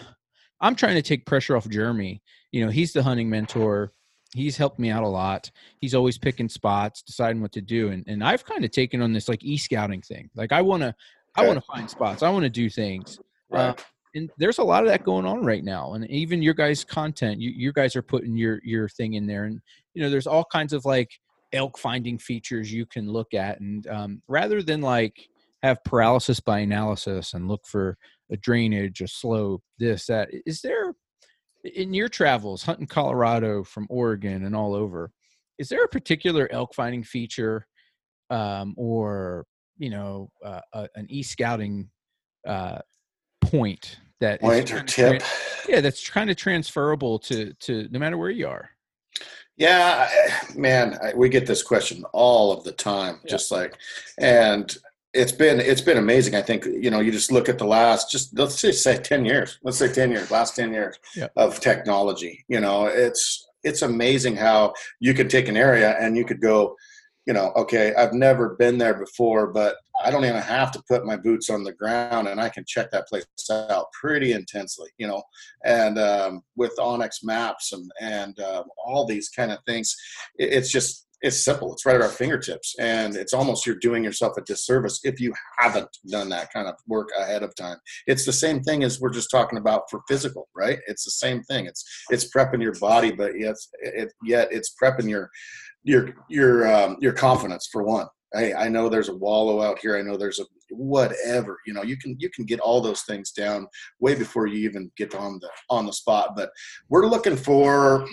I'm trying to take pressure off Jeremy. You know, he's the hunting mentor he's helped me out a lot. He's always picking spots, deciding what to do, and and I've kind of taken on this like e scouting thing. Like I want to, I want to find spots. I want to do things. Uh, right. Uh, and there's a lot of that going on right now and even your guys content you, you guys are putting your your thing in there and you know there's all kinds of like elk finding features you can look at and um, rather than like have paralysis by analysis and look for a drainage a slope this that is there in your travels hunting colorado from oregon and all over is there a particular elk finding feature um, or you know uh, uh, an e-scouting uh, point that point or tip. yeah, that's kind of transferable to to no matter where you are. Yeah, man, I, we get this question all of the time, yeah. just like, and it's been it's been amazing. I think you know you just look at the last just let's just say ten years. Let's say ten years, last ten years yeah. of technology. You know, it's it's amazing how you could take an area and you could go you know, okay, I've never been there before, but I don't even have to put my boots on the ground and I can check that place out pretty intensely, you know, and um, with onX maps and, and uh, all these kind of things, it, it's just, it's simple. It's right at our fingertips. And it's almost you're doing yourself a disservice if you haven't done that kind of work ahead of time. It's the same thing as we're just talking about for physical, right? It's the same thing. It's, it's prepping your body, but yet, it, yet it's prepping your, your your um, your confidence for one. Hey, I know there's a wallow out here. I know there's a whatever. You know, you can you can get all those things down way before you even get on the on the spot. But we're looking for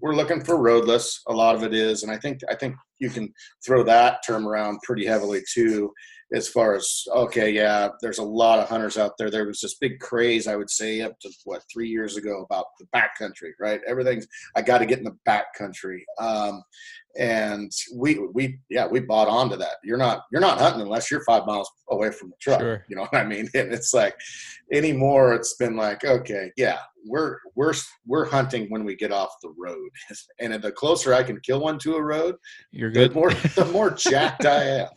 we're looking for roadless. A lot of it is, and I think I think you can throw that term around pretty heavily too as far as okay yeah there's a lot of hunters out there. There was this big craze i would say up to what three years ago about the back country right? Everything's i got to get in the back country. Um, and we we yeah we bought onto that. You're not you're not hunting unless you're five miles away from the truck sure. you know what i mean? And it's like anymore it's been like okay yeah we're we're we're hunting when we get off the road. And the closer i can kill one to a road you're good. the more the more jacked i am.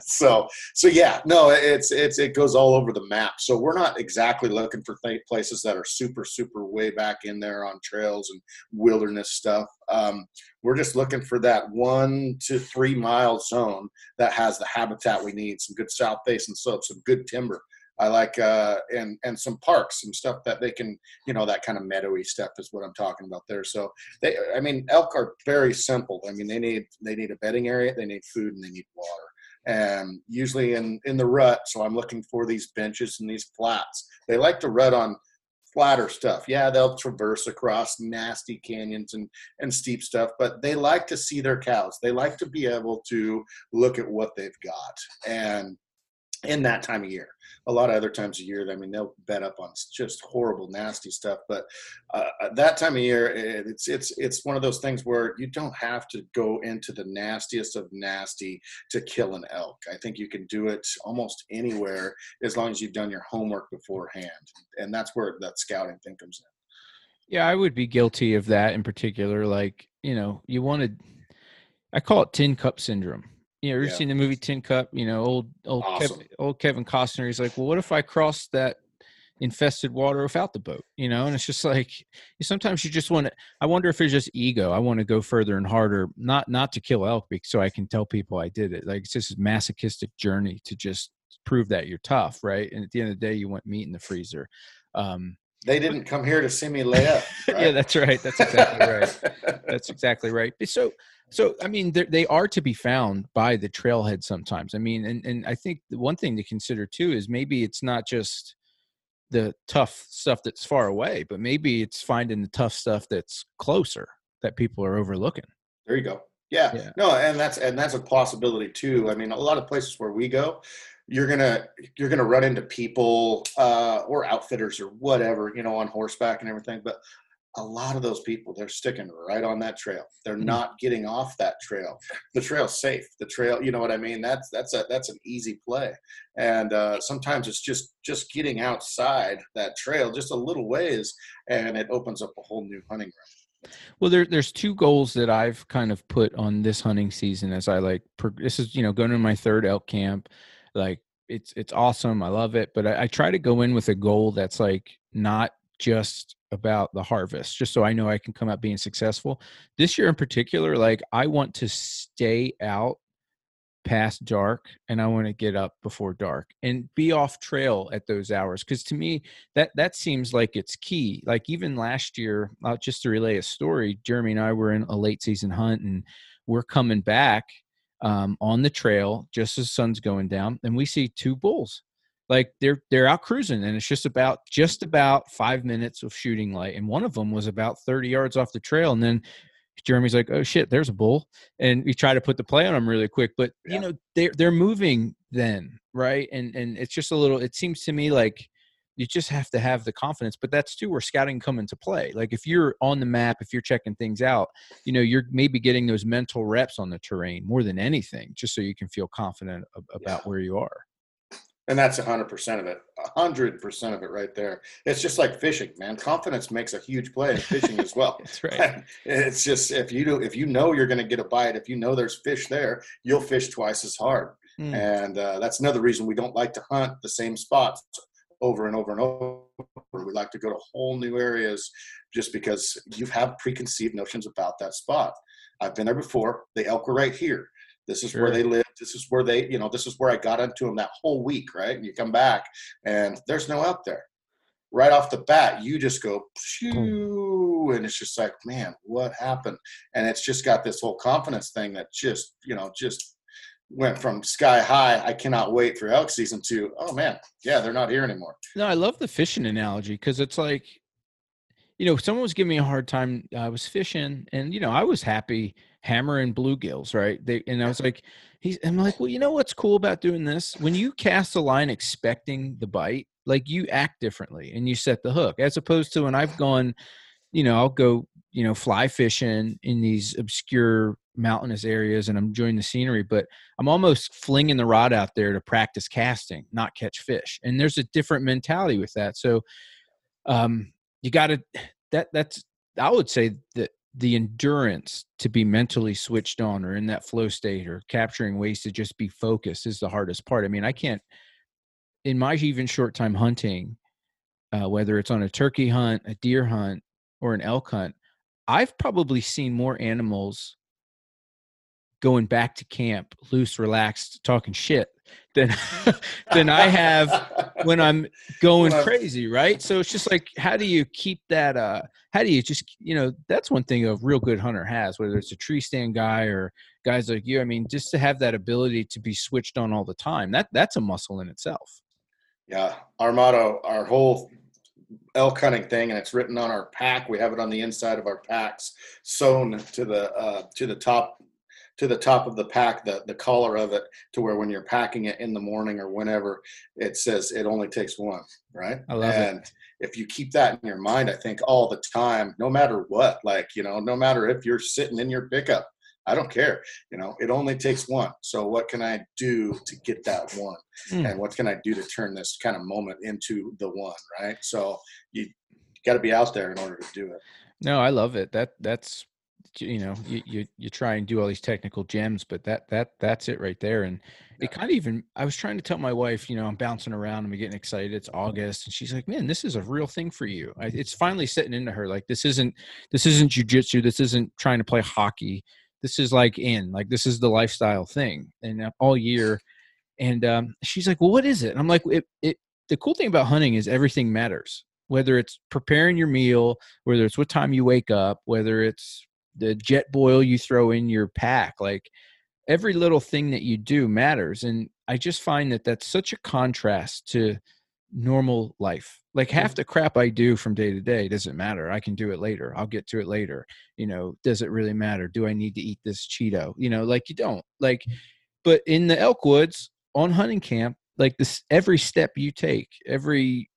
So so yeah no it's it's it goes all over the map so we're not exactly looking for places that are super super way back in there on trails and wilderness stuff um, we're just looking for that one to three mile zone that has the habitat we need some good south facing slopes some good timber I like uh, and and some parks, some stuff that they can, you know, that kind of meadowy stuff is what I'm talking about there. So they, I mean, elk are very simple. I mean, they need they need a bedding area, they need food, and they need water. And usually in in the rut, so I'm looking for these benches and these flats. They like to rut on flatter stuff. Yeah, they'll traverse across nasty canyons and, and steep stuff, but they like to see their cows. They like to be able to look at what they've got. And in that time of year. A lot of other times of year, I mean, they'll bet up on just horrible, nasty stuff. But uh, uh that time of year, it's it's it's one of those things where you don't have to go into the nastiest of nasty to kill an elk. I think you can do it almost anywhere as long as you've done your homework beforehand, and that's where that scouting thing comes in. Yeah, I would be guilty of that in particular. Like, you know, you wanted, I call it tin cup syndrome you know, you've yeah. seen the movie Tin Cup. You know, old old awesome. Kevin, old Kevin Costner. He's like, well, what if I cross that infested water without the boat? You know, and it's just like sometimes you just want to. I wonder if it's just ego. I want to go further and harder, not not to kill elk, so I can tell people I did it. Like it's just a masochistic journey to just prove that you're tough, right? And at the end of the day, you want meat in the freezer. Um, they didn't come here to see me lay up. Right? yeah, that's right. That's exactly right. That's exactly right. So so, I mean, they are to be found by the trailhead sometimes. I mean, and, and I think the one thing to consider too is maybe it's not just the tough stuff that's far away, but maybe it's finding the tough stuff that's closer that people are overlooking. There you go. Yeah. yeah. No, and that's and that's a possibility too. I mean, a lot of places where we go, you're gonna you're gonna run into people uh, or outfitters or whatever, you know, on horseback and everything. But a lot of those people they're sticking right on that trail they're Mhm. not getting off that trail the trail's safe the trail you know what i mean that's that's a that's an easy play and uh, sometimes it's just just getting outside that trail just a little ways and it opens up a whole new hunting ground Well, there, there's two goals that I've kind of put on this hunting season as I like. This is you know going to my third elk camp. Like it's it's awesome. I love it, but I, I try to go in with a goal that's like not just about the harvest, just so I know I can come out being successful. This year in particular, like I want to stay out past dark and I want to get up before dark and be off trail at those hours because to me that that seems like it's key like even last year uh, just to relay a story Jeremy and I were in a late season hunt and we're coming back um, on the trail just as sun's going down and we see two bulls like they're they're out cruising and it's just about just about five minutes of shooting light and one of them was about 30 yards off the trail and then Jeremy's like, "Oh shit, there's a bull," and we try to put the play on them really quick. But you know, they're they're moving then, right? And and it's just a little. It seems to me like you just have to have the confidence. But that's too where scouting come into play. Like if you're on the map, if you're checking things out, you know, you're maybe getting those mental reps on the terrain more than anything, just so you can feel confident about Yeah. where you are. And that's 100% of it 100% of it right there. It's just like fishing man. Confidence makes a huge play in fishing as well. That's right. it's just if you do if you know you're going to get a bite if you know there's fish there you'll fish twice as hard. Mm. and uh, that's another reason we don't like to hunt the same spots over and over and over. We like to go to whole new areas just because you have preconceived notions about that spot. I've been there before. The elk were right here this is where they live this is where they you know this is where i got into them that whole week right? And you come back and there's no elk there. Right off the bat you just go hmm. shoo and it's just like man what happened? And it's just got this whole confidence thing that just you know just went from sky high i cannot wait for elk season to oh man yeah they're not here anymore. No, I love the fishing analogy because it's like, you know, someone was giving me a hard time. Uh, I was fishing, and you know, I was happy hammering bluegills, right? They and I was like, he's. I'm like, well, you know what's cool about doing this? When you cast a line expecting the bite, like you act differently and you set the hook, as opposed to when I've gone, you know, I'll go, you know, fly fishing in these obscure mountainous areas and I'm enjoying the scenery, but I'm almost flinging the rod out there to practice casting, not catch fish. And there's a different mentality with that. So um you got to that that's I would say that the endurance to be mentally switched on or in that flow state or capturing ways to just be focused is the hardest part. I mean, I can't in my even short time hunting uh, whether it's on a turkey hunt, a deer hunt, or an elk hunt, I've probably seen more animals going back to camp, loose, relaxed, talking shit than than I have when I'm going crazy, right? So it's just like, how do you keep that? Uh, how do you just, you know, that's one thing a real good hunter has, whether it's a tree stand guy or guys like you. I mean, just to have that ability to be switched on all the time, that that's a muscle in itself. Yeah, our motto, our whole elk hunting thing, and it's written on our pack. We have it on the inside of our packs, sewn to the uh, to the top to the top of the pack, the the collar of it, to where when you're packing it in the morning or whenever, it says it only takes one, right? I love it. if you keep that in your mind, I think all the time, no matter what, like you know, no matter if you're sitting in your pickup, I don't care. You know, it only takes one. So what can I do to get that one? Mm. And what can I do to turn this kind of moment into the one? Right. So you got to be out there in order to do it. No, I love it. That that's you know you, you you try and do all these technical gems, but that that that's it right there. And Yeah. it kind of even I was trying to tell my wife, you know, I'm bouncing around, and I'm getting excited. It's August, and she's like, "Man, this is a real thing for you." I, it's finally sitting into her. Like this isn't this isn't jujitsu. This isn't trying to play hockey. This is like in like this is the lifestyle thing. And uh, all year, and um, she's like, "Well, what is it?" And I'm like, "It it." The cool thing about hunting is everything matters. Whether it's preparing your meal, whether it's what time you wake up, whether it's the Jetboil you throw in your pack, like every little thing that you do matters. And I just find that that's such a contrast to normal life. Like half mm-hmm. the crap I do from day to day doesn't matter. I can do it later. I'll get to it later. You know, does it really matter? Do I need to eat this Cheeto? You know, like you don't. Like, mm-hmm. but in the elk woods on hunting camp, like this, every step you take, every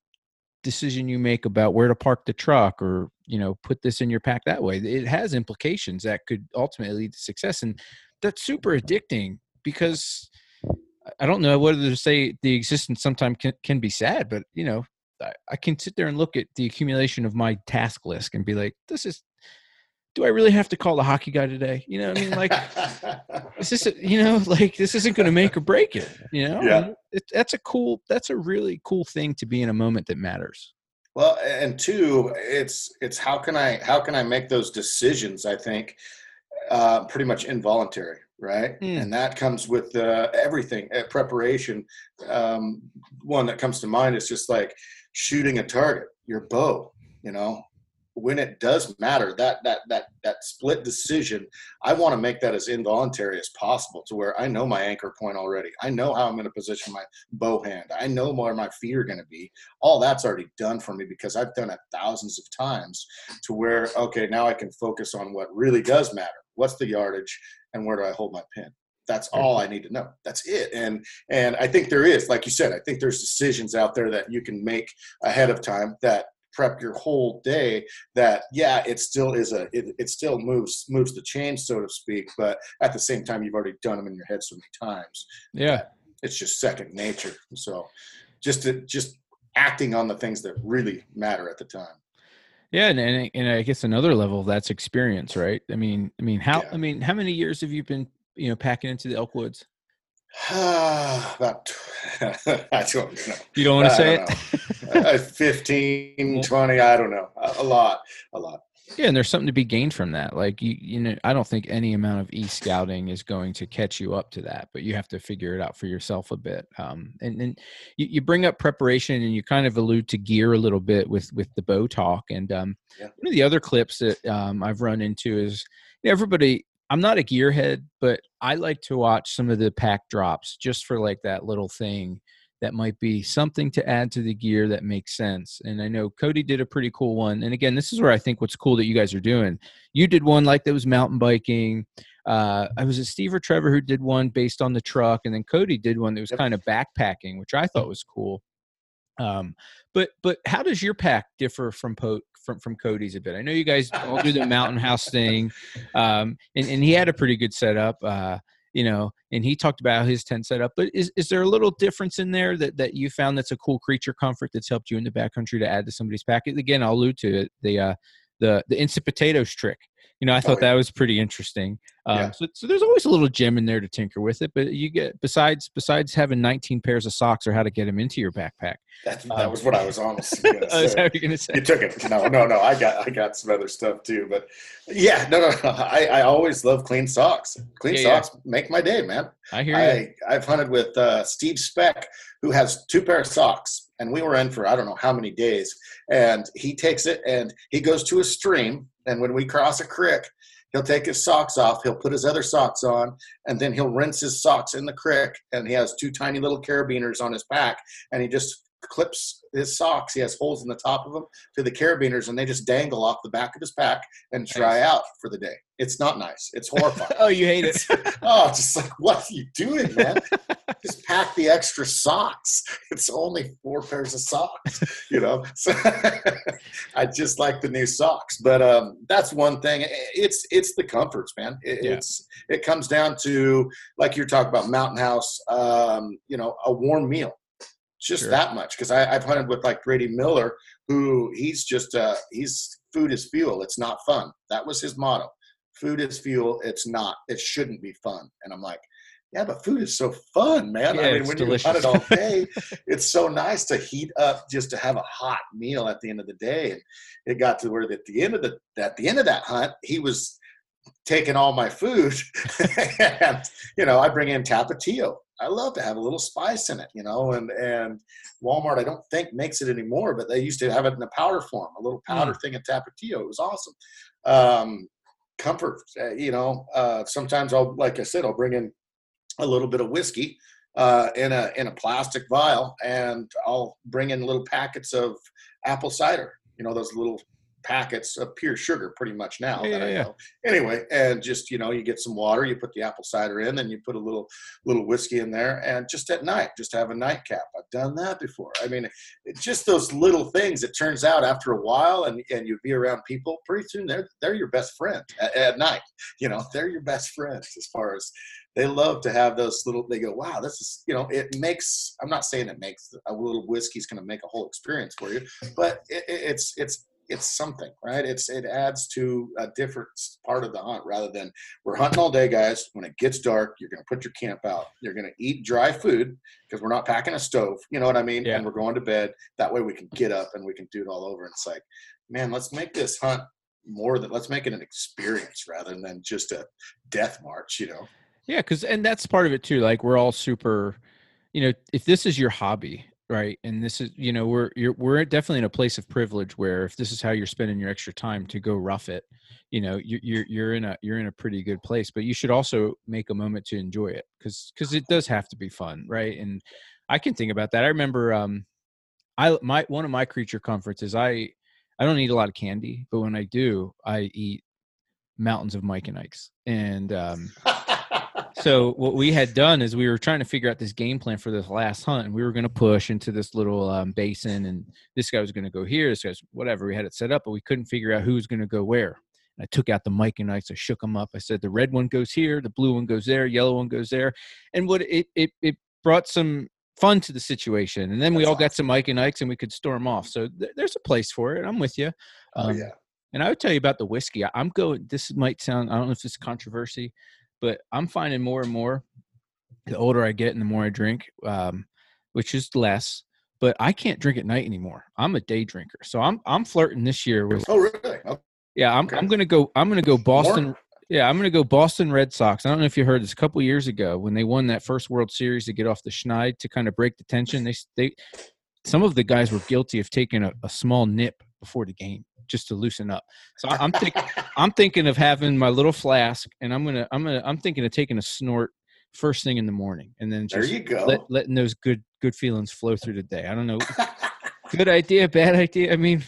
decision you make about where to park the truck or you know put this in your pack that way it has implications that could ultimately lead to success and that's super addicting because i don't know whether to say the existence sometimes can, can be sad but you know I, I can sit there and look at the accumulation of my task list and be like this is do I really have to call the hockey guy today? You know, I mean, like, is this, you know, like this isn't going to make or break it. You know, yeah. It, that's a cool, that's a really cool thing to be in a moment that matters. Well, and two, it's it's how can I how can I make those decisions? I think uh, pretty much involuntary, right? Mm. And that comes with uh, everything uh, preparation. Um, one that comes to mind is just like shooting a target, your bow. You know, when it does matter, that that that that split decision, I want to make that as involuntary as possible to where I know my anchor point already. I know how I'm going to position my bow hand. I know where my feet are going to be. All that's already done for me because I've done it thousands of times to where okay, now I can focus on what really does matter. What's the yardage and where do I hold my pin? that's all i need to know that's it and and i think there is like you said i think there's decisions out there that you can make ahead of time that prep your whole day that yeah it still is a it, it still moves moves the chain so to speak but at the same time you've already done them in your head so many times. Yeah. It's just second nature. So just to, just acting on the things that really matter at the time. Yeah and, and, and i guess another level that's experience right? I mean i mean how yeah. i mean how many years have you been you know packing into the elkwoods about I don't know. You don't want to say it? uh, 15, 20, I don't know. A, a, lot, a lot. Yeah, and there's something to be gained from that. Like you, you know, I don't think any amount of e-scouting is going to catch you up to that, but you have to figure it out for yourself a bit. Um, and then you, you bring up preparation, and you kind of allude to gear a little bit with with the bow talk. And um, yeah. one of the other clips that um, I've run into is everybody I'm not a gearhead, but I like to watch some of the pack drops just for like that little thing that might be something to add to the gear that makes sense. And I know Cody did a pretty cool one. And again, this is where I think what's cool that you guys are doing. You did one like that was mountain biking. Uh, I was a Steve or Trevor who did one based on the truck, and then Cody did one that was kind of backpacking, which I thought was cool. Um, but but how does your pack differ from po- from from Cody's a bit? I know you guys all do the mountain house thing, um, and and he had a pretty good setup. Uh, you know, and he talked about his tent setup. But is is there a little difference in there that that you found that's a cool creature comfort that's helped you in the backcountry to add to somebody's pack? Again, I'll allude to it. The uh, the the instant potatoes trick you know, I thought oh, yeah. that was pretty interesting. Um, yeah. so, so there's always a little gem in there to tinker with it, but you get besides besides having 19 pairs of socks or how to get them into your backpack. That, that um, was what I was honestly going to say. you going to say? You took it. No, no, no. I got I got some other stuff too, but yeah, no, no, no. I, I always love clean socks. Clean yeah, socks make my day, man. I hear I, you. I've hunted with uh, Steve Speck, who has two pair of socks, and we were in for I don't know how many days, and he takes it and he goes to a stream, and when we cross a creek He'll take his socks off, he'll put his other socks on, and then he'll rinse his socks in the creek. And he has two tiny little carabiners on his back, and he just clips his socks. He has holes in the top of them to the carabiners, and they just dangle off the back of his pack and dry nice. out for the day. It's not nice. It's horrifying. oh, you hate it? oh, just like what are you doing, man? just pack the extra socks. It's only four pairs of socks, you know. So I just like the new socks, but um, that's one thing. It's it's the comforts, man. It, yeah. It's it comes down to like you're talking about Mountain House. Um, you know, a warm meal just sure. that much because I've hunted with like Brady Miller, who he's just uh, he's food is fuel. It's not fun. That was his motto. Food is fuel. It's not. It shouldn't be fun. And I'm like, yeah, but food is so fun, man. Yeah, I mean, when delicious. you hunt it all day, it's so nice to heat up just to have a hot meal at the end of the day. And it got to where at the end of the at the end of that hunt, he was taking all my food, and you know, I bring in Tapatio I love to have a little spice in it, you know, and and Walmart I don't think makes it anymore, but they used to have it in a powder form, a little powder mm. thing of Tapatio. It was awesome. Um, comfort, uh, you know. Uh, sometimes I'll, like I said, I'll bring in a little bit of whiskey uh, in a in a plastic vial, and I'll bring in little packets of apple cider. You know, those little packets of pure sugar pretty much now Yeah, that I yeah. Anyway, and just you know, you get some water, you put the apple cider in, then you put a little little whiskey in there, and just at night, just have a nightcap. I've done that before. I mean, just those little things. It turns out after a while, and and you be around people, pretty soon they're they're your best friend at, at night. You know, they're your best friends as far as they love to have those little they go wow this is you know it makes i'm not saying it makes a little whiskey's going to make a whole experience for you but it- it's it's it's something right? It's it adds to a different part of the hunt rather than we're hunting all day guys. When it gets dark you're going to put your camp out. You're going to eat dry food because we're not packing a stove you know what i mean? Yeah. and we're going to bed. That way we can get up and we can do it all over. And it's like man let's make this hunt more than let's make it an experience rather than just a death march you know? Yeah, because and that's part of it too. Like we're all super, you know, if this is your hobby, right, and this is, you know, we're you're we're definitely in a place of privilege where if this is how you're spending your extra time to go rough it, you know, you're you're you're in a you're in a pretty good place. But you should also make a moment to enjoy it because because it does have to be fun, right? And I can think about that. I remember, um, I my one of my creature comforts is I I don't eat a lot of candy, but when I do, I eat mountains of Mike and Ike's and. um so what we had done is we were trying to figure out this game plan for this last hunt and we were going to push into this little um, basin and this guy was going to go here this guy's whatever we had it set up but we couldn't figure out who was going to go where and i took out the mike and Ike's, i shook them up i said the red one goes here the blue one goes there yellow one goes there and what it it, it brought some fun to the situation and then we That's all got some mike and Ike's and we could storm off so th- there's a place for it i'm with you oh Um, yeah and I would tell you about the whiskey. I- I'm going. This might sound. I don't know if it's controversy, but I'm finding more and more. The older I get, and the more I drink, um, which is less. But I can't drink at night anymore. I'm a day drinker, so I'm I'm flirting this year with. Oh, really? Oh, Yeah, I'm Okay. I'm gonna go. I'm gonna go Boston. More? Yeah, I'm gonna go Boston Red Sox. I don't know if you heard this a couple years ago when they won that first World Series to get off the schneid to kind of break the tension. They they some of the guys were guilty of taking a, a small nip before the game just to loosen up. So I'm thinking I'm thinking of having my little flask, and I'm gonna I'm gonna I'm thinking of taking a snort first thing in the morning, and then there just you go. let, letting those good good feelings flow through the day. I don't know. Good idea, bad idea. I mean,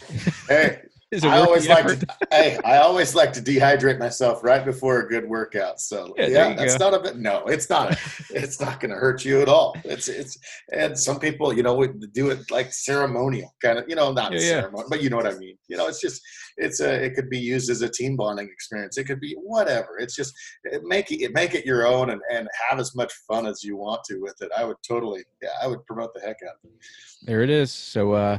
hey, is I always like effort? to, hey, I always like to dehydrate myself right before a good workout. So Yeah, yeah, that's go. not a bit. No, it's not. it's not going to hurt you at all. It's it's and some people, you know, would do it like ceremonial kind of, you know, not Yeah, yeah. ceremonial, but you know what I mean. You know, it's just it's a it could be used as a team bonding experience. It could be whatever. It's just it make it make it your own and and have as much fun as you want to with it. I would totally, yeah, I would promote the heck out of it. There it is. So uh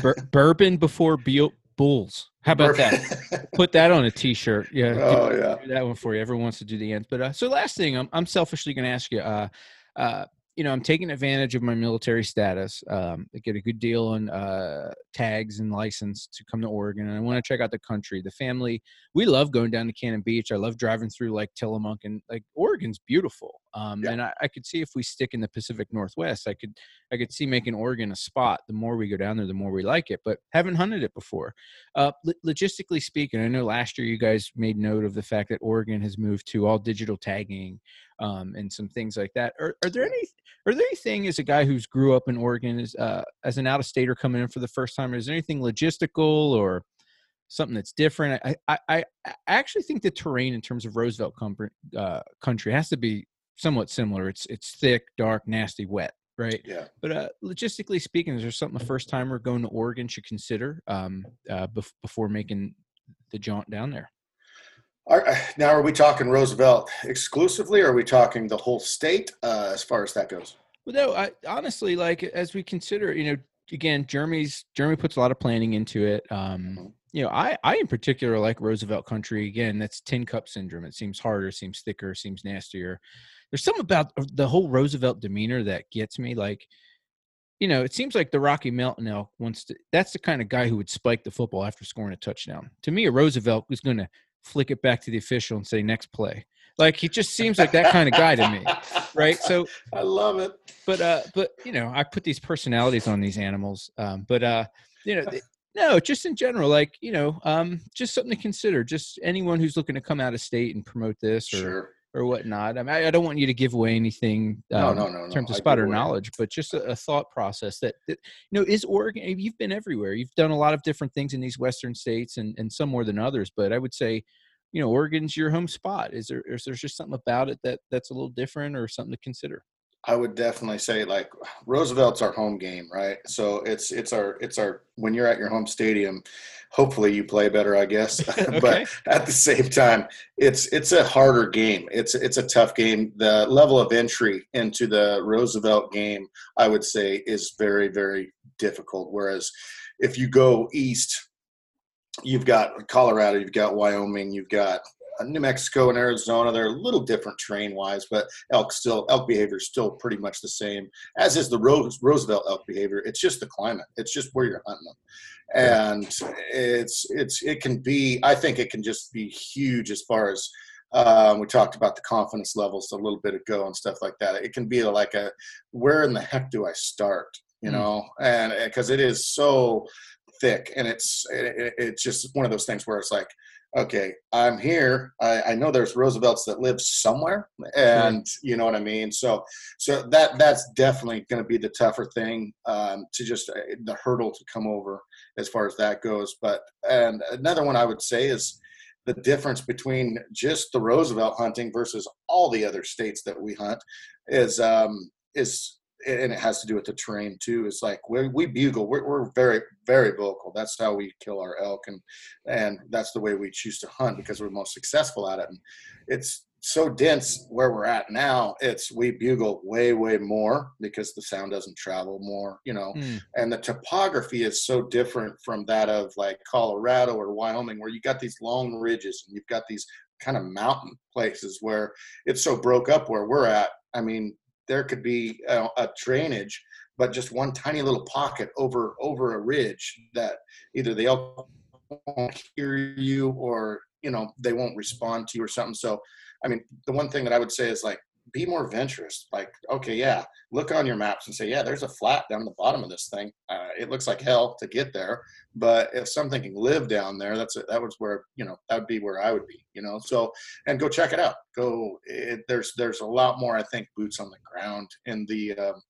bur- bourbon before bu- bulls. How about that? Put that on a t-shirt. Yeah. oh yeah. do that one for you. Everyone wants to do the ends. But uh, so last thing, I'm I'm selfishly going to ask you. Uh, uh, you know, I'm taking advantage of my military status. Um, I get a good deal on uh, tags and license to come to Oregon, and I want to check out the country. The family, we love going down to Cannon Beach. I love driving through like Tillamook, and like Oregon's beautiful. Um, Yeah. And I, I could see if we stick in the Pacific Northwest, I could I could see making Oregon a spot. The more we go down there, the more we like it. But haven't hunted it before. Uh, lo- logistically speaking, I know last year you guys made note of the fact that Oregon has moved to all digital tagging um, and some things like that. Are, are there any are there anything as a guy who's grew up in Oregon as uh, as an out of stater coming in for the first time? Is there anything logistical or something that's different? I I, I, actually think the terrain in terms of Roosevelt com- uh, country has to be somewhat similar. It's it's thick, dark, nasty, wet, right? Yeah. But uh, logistically speaking, is there something a first timer going to Oregon should consider um, uh, bef- before making the jaunt down there? Are, now, are we talking Roosevelt exclusively, or are we talking the whole state uh, as far as that goes? Well, no, I honestly like as we consider, you know, again, Jeremy's Jeremy puts a lot of planning into it. Um, Mhm. you know, I I in particular like Roosevelt country. Again, that's tin cup syndrome. It seems harder, seems thicker, seems nastier. There's something about the whole Roosevelt demeanor that gets me. Like, you know, it seems like the Rocky Mountain Elk wants to. That's the kind of guy who would spike the football after scoring a touchdown. To me, a Roosevelt was going to flick it back to the official and say next play. Like he just seems like that kind of guy to me, right? So I love it. but uh but you know i put these personalities on these animals um but uh you know th- no just in general like you know um just something to consider just anyone who's looking to come out of state and promote this or Sure. Or whatnot. I mean, I, I don't want you to give away anything um, no, no, no, in terms of spotter knowledge, but just a, a thought process that, that you know is Oregon. You've been everywhere. You've done a lot of different things in these western states, and and some more than others. But I would say, you know, Oregon's your home spot. Is there is there just something about it that that's a little different or something to consider? I would definitely say like Roosevelt's our home game, right? So it's it's our it's our when you're at your home stadium, hopefully you play better, I guess. Okay. but at the same time, it's it's a harder game. It's it's a tough game. The level of entry into the Roosevelt game, I would say, is very very difficult. Whereas if you go east, you've got Colorado, you've got Wyoming, you've got New Mexico and Arizona. They're a little different terrain wise, but elk still elk behavior is still pretty much the same as is the Rose, Roosevelt elk behavior. It's just the climate. It's just where you're hunting them, and it's it's it can be. I think it can just be huge as far as. Um, we talked about the confidence levels a little bit ago and stuff like that. It can be like a, where in the heck do I start? You Mm. know, and because it is so thick, and it's it, it's just one of those things where it's like, okay, I'm here. I, I know there's Roosevelts that live somewhere, and you know what I mean. So, so that that's definitely going to be the tougher thing um, to just uh, the hurdle to come over as far as that goes. But and another one I would say is the difference between just the Roosevelt hunting versus all the other states that we hunt is um, is and it has to do with the terrain too. Is like we, we bugle. We're, we're very very vocal. That's how we kill our elk, and and that's the way we choose to hunt because we're most successful at it. And it's so dense where we're at now. It's we bugle way way more because the sound doesn't travel more. You know, Mm, and the topography is so different from that of like Colorado or Wyoming, where you got these long ridges and you've got these kind of mountain places where it's so broke up where we're at. I mean, there could be a, a drainage, but just one tiny little pocket over over a ridge that either the elk won't hear you or you know they won't respond to you or something. So, I mean, the one thing that I would say is like be more venturous. Like, okay, yeah, look on your maps and say, yeah, there's a flat down the bottom of this thing. Uh, it looks like hell to get there, but if something can live down there, that's it. That was where you know that would be where I would be. You know, so and go check it out. Go. It, there's there's a lot more I think boots on the ground in the um,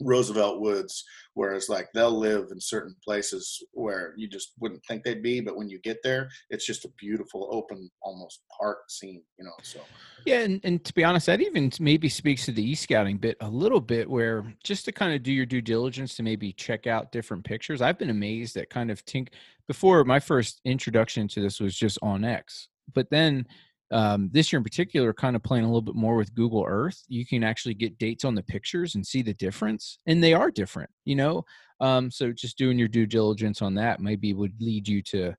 Roosevelt Woods, whereas like they'll live in certain places where you just wouldn't think they'd be, but when you get there, it's just a beautiful open almost park scene. You know, so Yeah, and, and to be honest, that even maybe speaks to the e scouting bit a little bit, where just to kind of do your due diligence to maybe check out different pictures. I've been amazed at kind of tink before my first introduction to this was just onX, but then um, this year in particular, kind of playing a little bit more with Google Earth, you can actually get dates on the pictures and see the difference, and they are different, you know. Um, so just doing your due diligence on that maybe would lead you to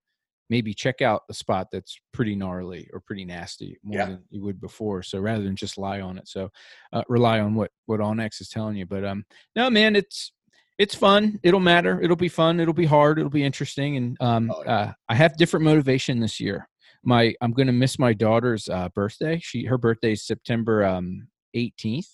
maybe check out a spot that's pretty gnarly or pretty nasty more Yeah. than you would before. So rather than just lie on it, so uh, rely on what what OnX is telling you. But um, no, man, it's it's fun. It'll matter. It'll be fun. It'll be hard. It'll be interesting. And um, Oh, yeah. uh, I have different motivation this year. My I'm gonna miss my daughter's uh, birthday. She her birthday is September um 18th.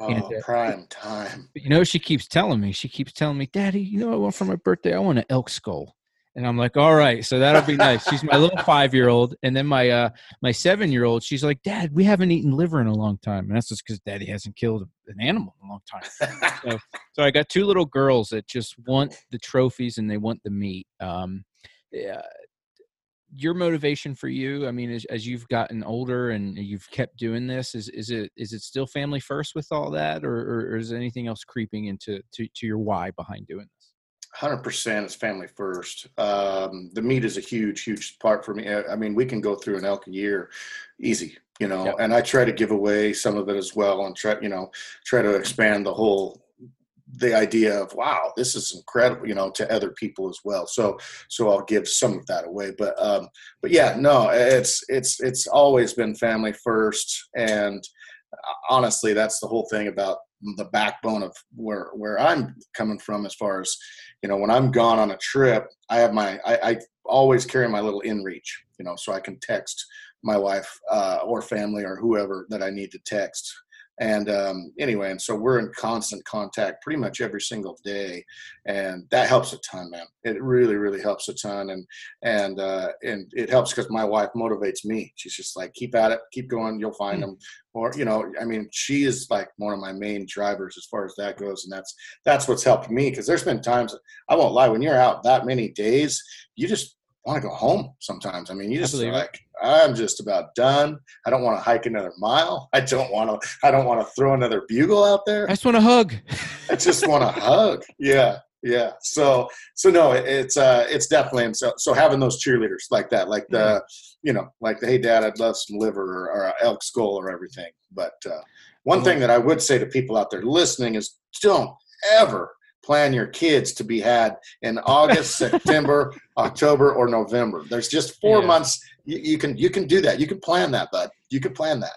And, oh, uh, prime time. You know, she keeps telling me, she keeps telling me, Daddy, you know, what I want for my birthday. I want an elk skull. And I'm like, all right, so that'll be nice. She's my little five year old, and then my uh my seven year old. She's like, Dad, we haven't eaten liver in a long time, and that's just because Daddy hasn't killed an animal in a long time. So I got two little girls that just want the trophies and they want the meat. Um, yeah, your motivation for you, I mean, as, as you've gotten older and you've kept doing this, is is it is it still family first with all that, or, or, or is anything else creeping into to, to your why behind doing this? Hundred percent is family first. Um, the meat is a huge, huge part for me. I I mean, we can go through an elk a year, easy, you know. Yep. And I try to give away some of it as well, and try, you know, try to expand the whole, the idea of wow, this is incredible, you know, to other people as well. So, so I'll give some of that away. But, um, but yeah, no, it's it's it's always been family first, and uh, honestly, that's the whole thing about the backbone of where where I'm coming from as far as you know when I'm gone on a trip I have my I, I always carry my little inReach you know so I can text my wife uh, or family or whoever that I need to text and um, anyway, and so we're in constant contact pretty much every single day, and that helps a ton, man. It really, really helps a ton, and and uh, and it helps because my wife motivates me. She's just like, keep at it, keep going, you'll find mm-hmm. them. Or you know, I mean, she is like one of my main drivers as far as that goes, and that's that's what's helped me because there's been times I won't lie when you're out that many days, you just want to go home sometimes. I mean, you just like, I'm just about done. I don't want to hike another mile. I don't want to, I don't want to throw another bugle out there. I just want to hug. I just want to hug. Yeah. Yeah. So, so no, it's, uh, it's definitely, so, so having those cheerleaders like that, like the, you know, like the, Hey dad, I'd love some liver or, or elk skull or everything. But, uh, one mm-hmm. thing that I would say to people out there listening is don't ever plan your kids to be had in August, September, October, or November. There's just four yeah. months. You, you, can you can do that. You can plan that, bud. You can plan that.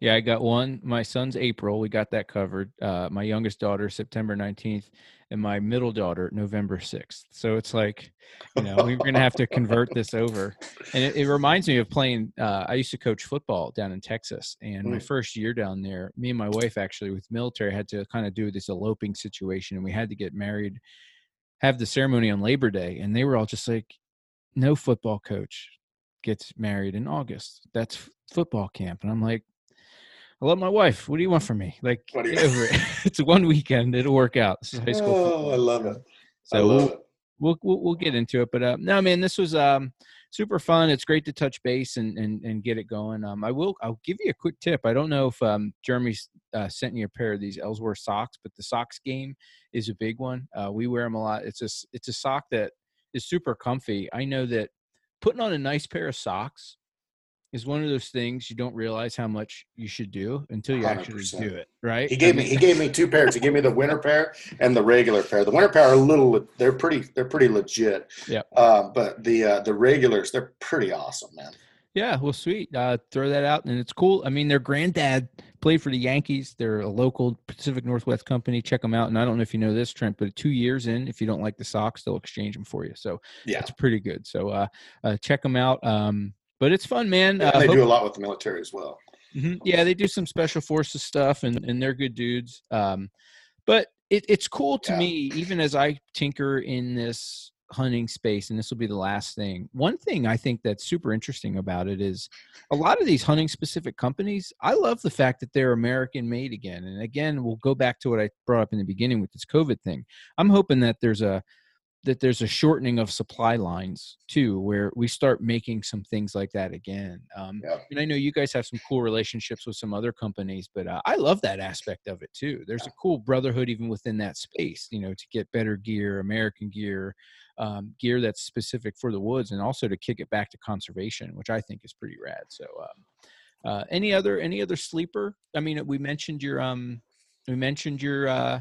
Yeah, I got one. My son's April. We got that covered. Uh, my youngest daughter, September 19th, and my middle daughter, November 6th. So it's like, you know, we're going to have to convert this over. And it, it reminds me of playing. Uh, I used to coach football down in Texas. And mm. my first year down there, me and my wife actually, with military, had to kind of do this eloping situation. And we had to get married, have the ceremony on Labor Day. And they were all just like, no football coach gets married in August. That's football camp. And I'm like, I love my wife. What do you want from me? Like, it's one weekend. It'll work out. This is high school. Oh, football. I love it. So love we'll, it. we'll, we'll we'll get into it. But uh, no, man, this was um super fun. It's great to touch base and and, and get it going. Um, I will. I'll give you a quick tip. I don't know if um Jeremy uh, sent you a pair of these Ellsworth socks, but the socks game is a big one. Uh, we wear them a lot. It's a it's a sock that is super comfy. I know that putting on a nice pair of socks is one of those things you don't realize how much you should do until you 100%. actually do it. Right? He gave I mean, me he gave me two pairs. He gave me the winter pair and the regular pair. The winter pair are a little they're pretty they're pretty legit. Yeah. Uh, but the uh, the regulars they're pretty awesome, man. Yeah, well, sweet. Uh, throw that out, and it's cool. I mean, their granddad played for the Yankees. They're a local Pacific Northwest company. Check them out. And I don't know if you know this, Trent, but two years in, if you don't like the socks, they'll exchange them for you. So yeah, it's pretty good. So uh, uh, check them out. Um, but it's fun, man. Yeah, uh, they hope- do a lot with the military as well. Mm-hmm. Yeah, they do some special forces stuff, and and they're good dudes. Um, but it, it's cool to yeah. me, even as I tinker in this hunting space, and this will be the last thing. One thing I think that's super interesting about it is a lot of these hunting specific companies. I love the fact that they're American made again, and again, we'll go back to what I brought up in the beginning with this COVID thing. I'm hoping that there's a that there's a shortening of supply lines too, where we start making some things like that again. Um, yeah. And I know you guys have some cool relationships with some other companies, but uh, I love that aspect of it too. There's a cool brotherhood even within that space, you know, to get better gear, American gear, um, gear that's specific for the woods, and also to kick it back to conservation, which I think is pretty rad. So, um, uh, any other any other sleeper? I mean, we mentioned your um, we mentioned your uh,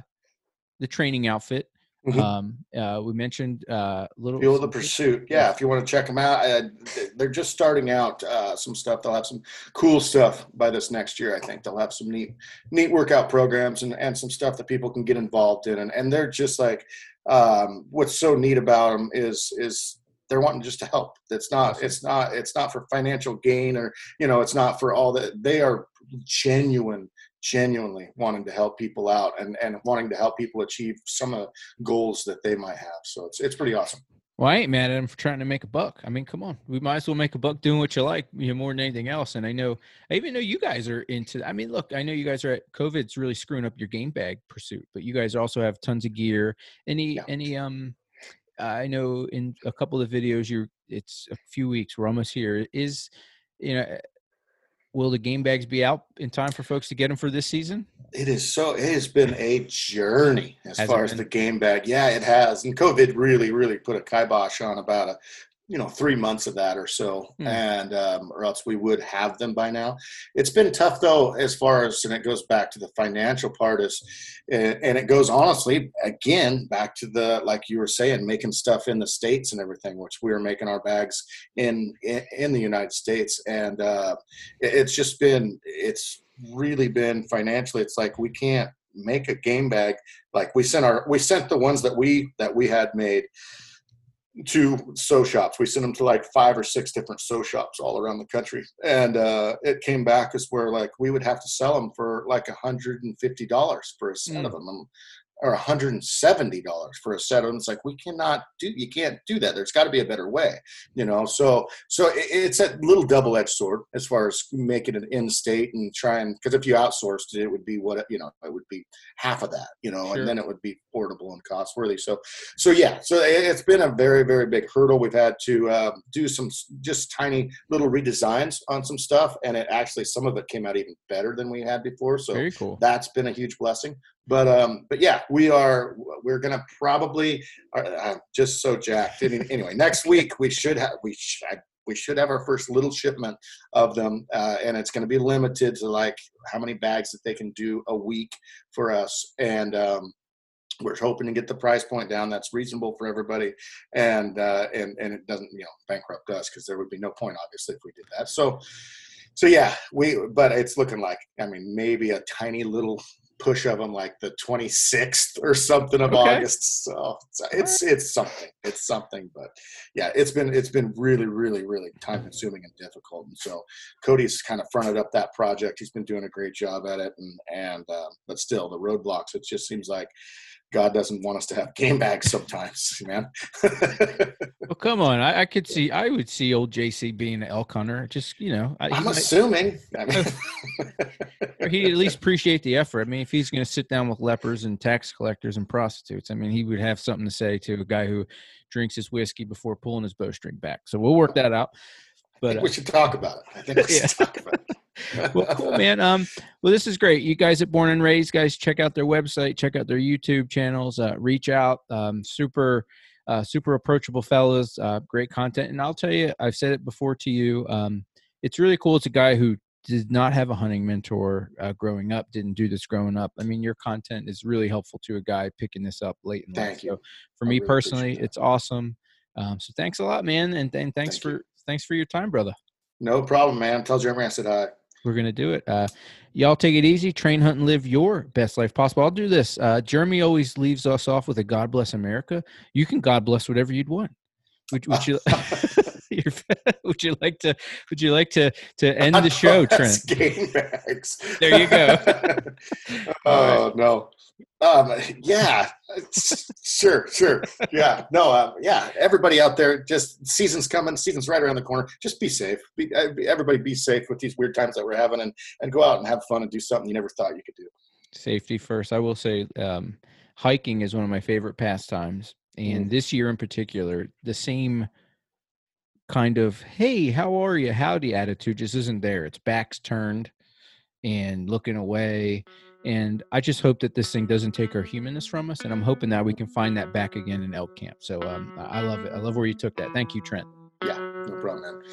the training outfit. Mm-hmm. Um, uh, we mentioned uh, little Fuel the Pursuit. Yeah, if you want to check them out, uh, they're just starting out uh, some stuff. They'll have some cool stuff by this next year. I think they'll have some neat, neat workout programs and, and some stuff that people can get involved in. And, and they're just like, um, what's so neat about them is is they're wanting just to help. It's not it's not it's not for financial gain or you know it's not for all that. They are genuine genuinely wanting to help people out and, and wanting to help people achieve some of the goals that they might have. So it's it's pretty awesome. Well, I ain't mad at them for trying to make a buck. I mean, come on, we might as well make a buck doing what you like, you know, more than anything else. And I know, I even know you guys are into. I mean, look, I know you guys are at COVID's really screwing up your game bag pursuit, but you guys also have tons of gear. Any, yeah. any, um, I know in a couple of videos, you're. It's a few weeks. We're almost here. Is you know will the game bags be out in time for folks to get them for this season? It is so. It has been a journey as has far as the game bag. Yeah, it has. And COVID really, really put a kibosh on about a you know three months of that or so mm. and um, or else we would have them by now. It's been tough though as far as and it goes back to the financial part is and it goes honestly again back to the like you were saying making stuff in the states and everything which we were making our bags in in, in the united states. And uh, it's just been it's really been financially it's like we can't make a game bag. Like we sent our we sent the ones that we that we had made to sew shops. We sent them to like five or six different sew shops all around the country, and uh, it came back as where like we would have to sell them for like a hundred and fifty dollars for a set mm. of them or $170 for a set and it's like we cannot do you can't do that. There's got to be a better way you know? So so it's a little double-edged sword as far as making it in state and trying because if you outsourced it it would be what you know it would be half of that you know sure. and then it would be portable and cost worthy so so yeah so it's been a very very big hurdle. We've had to um, do some just tiny little redesigns on some stuff and it actually some of it came out even better than we had before. So cool. that's been a huge blessing but um, but yeah, we are. We're gonna probably uh, just so jacked. Anyway, next week we should have we we should have our first little shipment of them, uh, and it's to be limited to like how many bags that they can do a week for us, and um, we're hoping to get the price point down that's reasonable for everybody, and uh, and and it doesn't you know bankrupt us because there would be no point obviously if we did that. So so yeah, we but it's looking like I mean maybe a tiny little push of them like the 26th or something of okay. August. So it's it's something. It's something. But yeah, it's been it's been really really really time consuming and difficult. And so Cody's kind of fronted up that project. He's been doing a great job at it. And and uh, but still the roadblocks. It just seems like God doesn't want us to have game bags sometimes, man. well, come on. I, I, could see, I would see old JC being an elk hunter. Just, you know, I, am assuming. I mean, he at least appreciate the effort. I mean, if he's going to sit down with lepers and tax collectors and prostitutes, I mean, he would have something to say to a guy who drinks his whiskey before pulling his bowstring back. So we'll work that out. But uh, we should talk about it. I think we should yeah. talk about it well, cool, man. Um, well, this is great. You guys at Born and Raised, guys, check out their website, check out their YouTube channels, uh, reach out. Um, super, uh, super approachable fellas. Uh, great content, and I'll tell you, I've said it before to you. Um, it's really cool. It's a guy who did not have a hunting mentor uh, growing up, didn't do this growing up. I mean, your content is really helpful to a guy picking this up late in Thank life. You. So for I me really personally, it's awesome. Um, so thanks a lot, man, and, and thanks Thank for you. Thanks for your time, brother. No problem, man. Tell Jeremy I said hi. We're gonna do it. Uh, y'all take it easy. Train, hunt, and live your best life possible. I'll do this. Uh, Jeremy always leaves us off with a "God bless America." You can God bless whatever you'd want. Would, would you? would you like to? Would you like to to end the show, Trent? Game bags. There you go. oh right. no. Um, yeah, sure, sure. Yeah, no, uh, yeah. Everybody out there, just season's coming. Season's right around the corner. Just be safe. Be, uh, everybody, be safe with these weird times that we're having, and and go out and have fun and do something you never thought you could do. Safety first. I will say, um, hiking is one of my favorite pastimes, and mm. this year in particular, the same kind of "Hey, how are you? Howdy" attitude just isn't there. It's backs turned and looking away and I just hope that this thing doesn't take our humanness from us. And I'm hoping that we can find that back again in elk camp. So um, I love it. I love where you took that. Thank you, Trent. Yeah, no problem, man.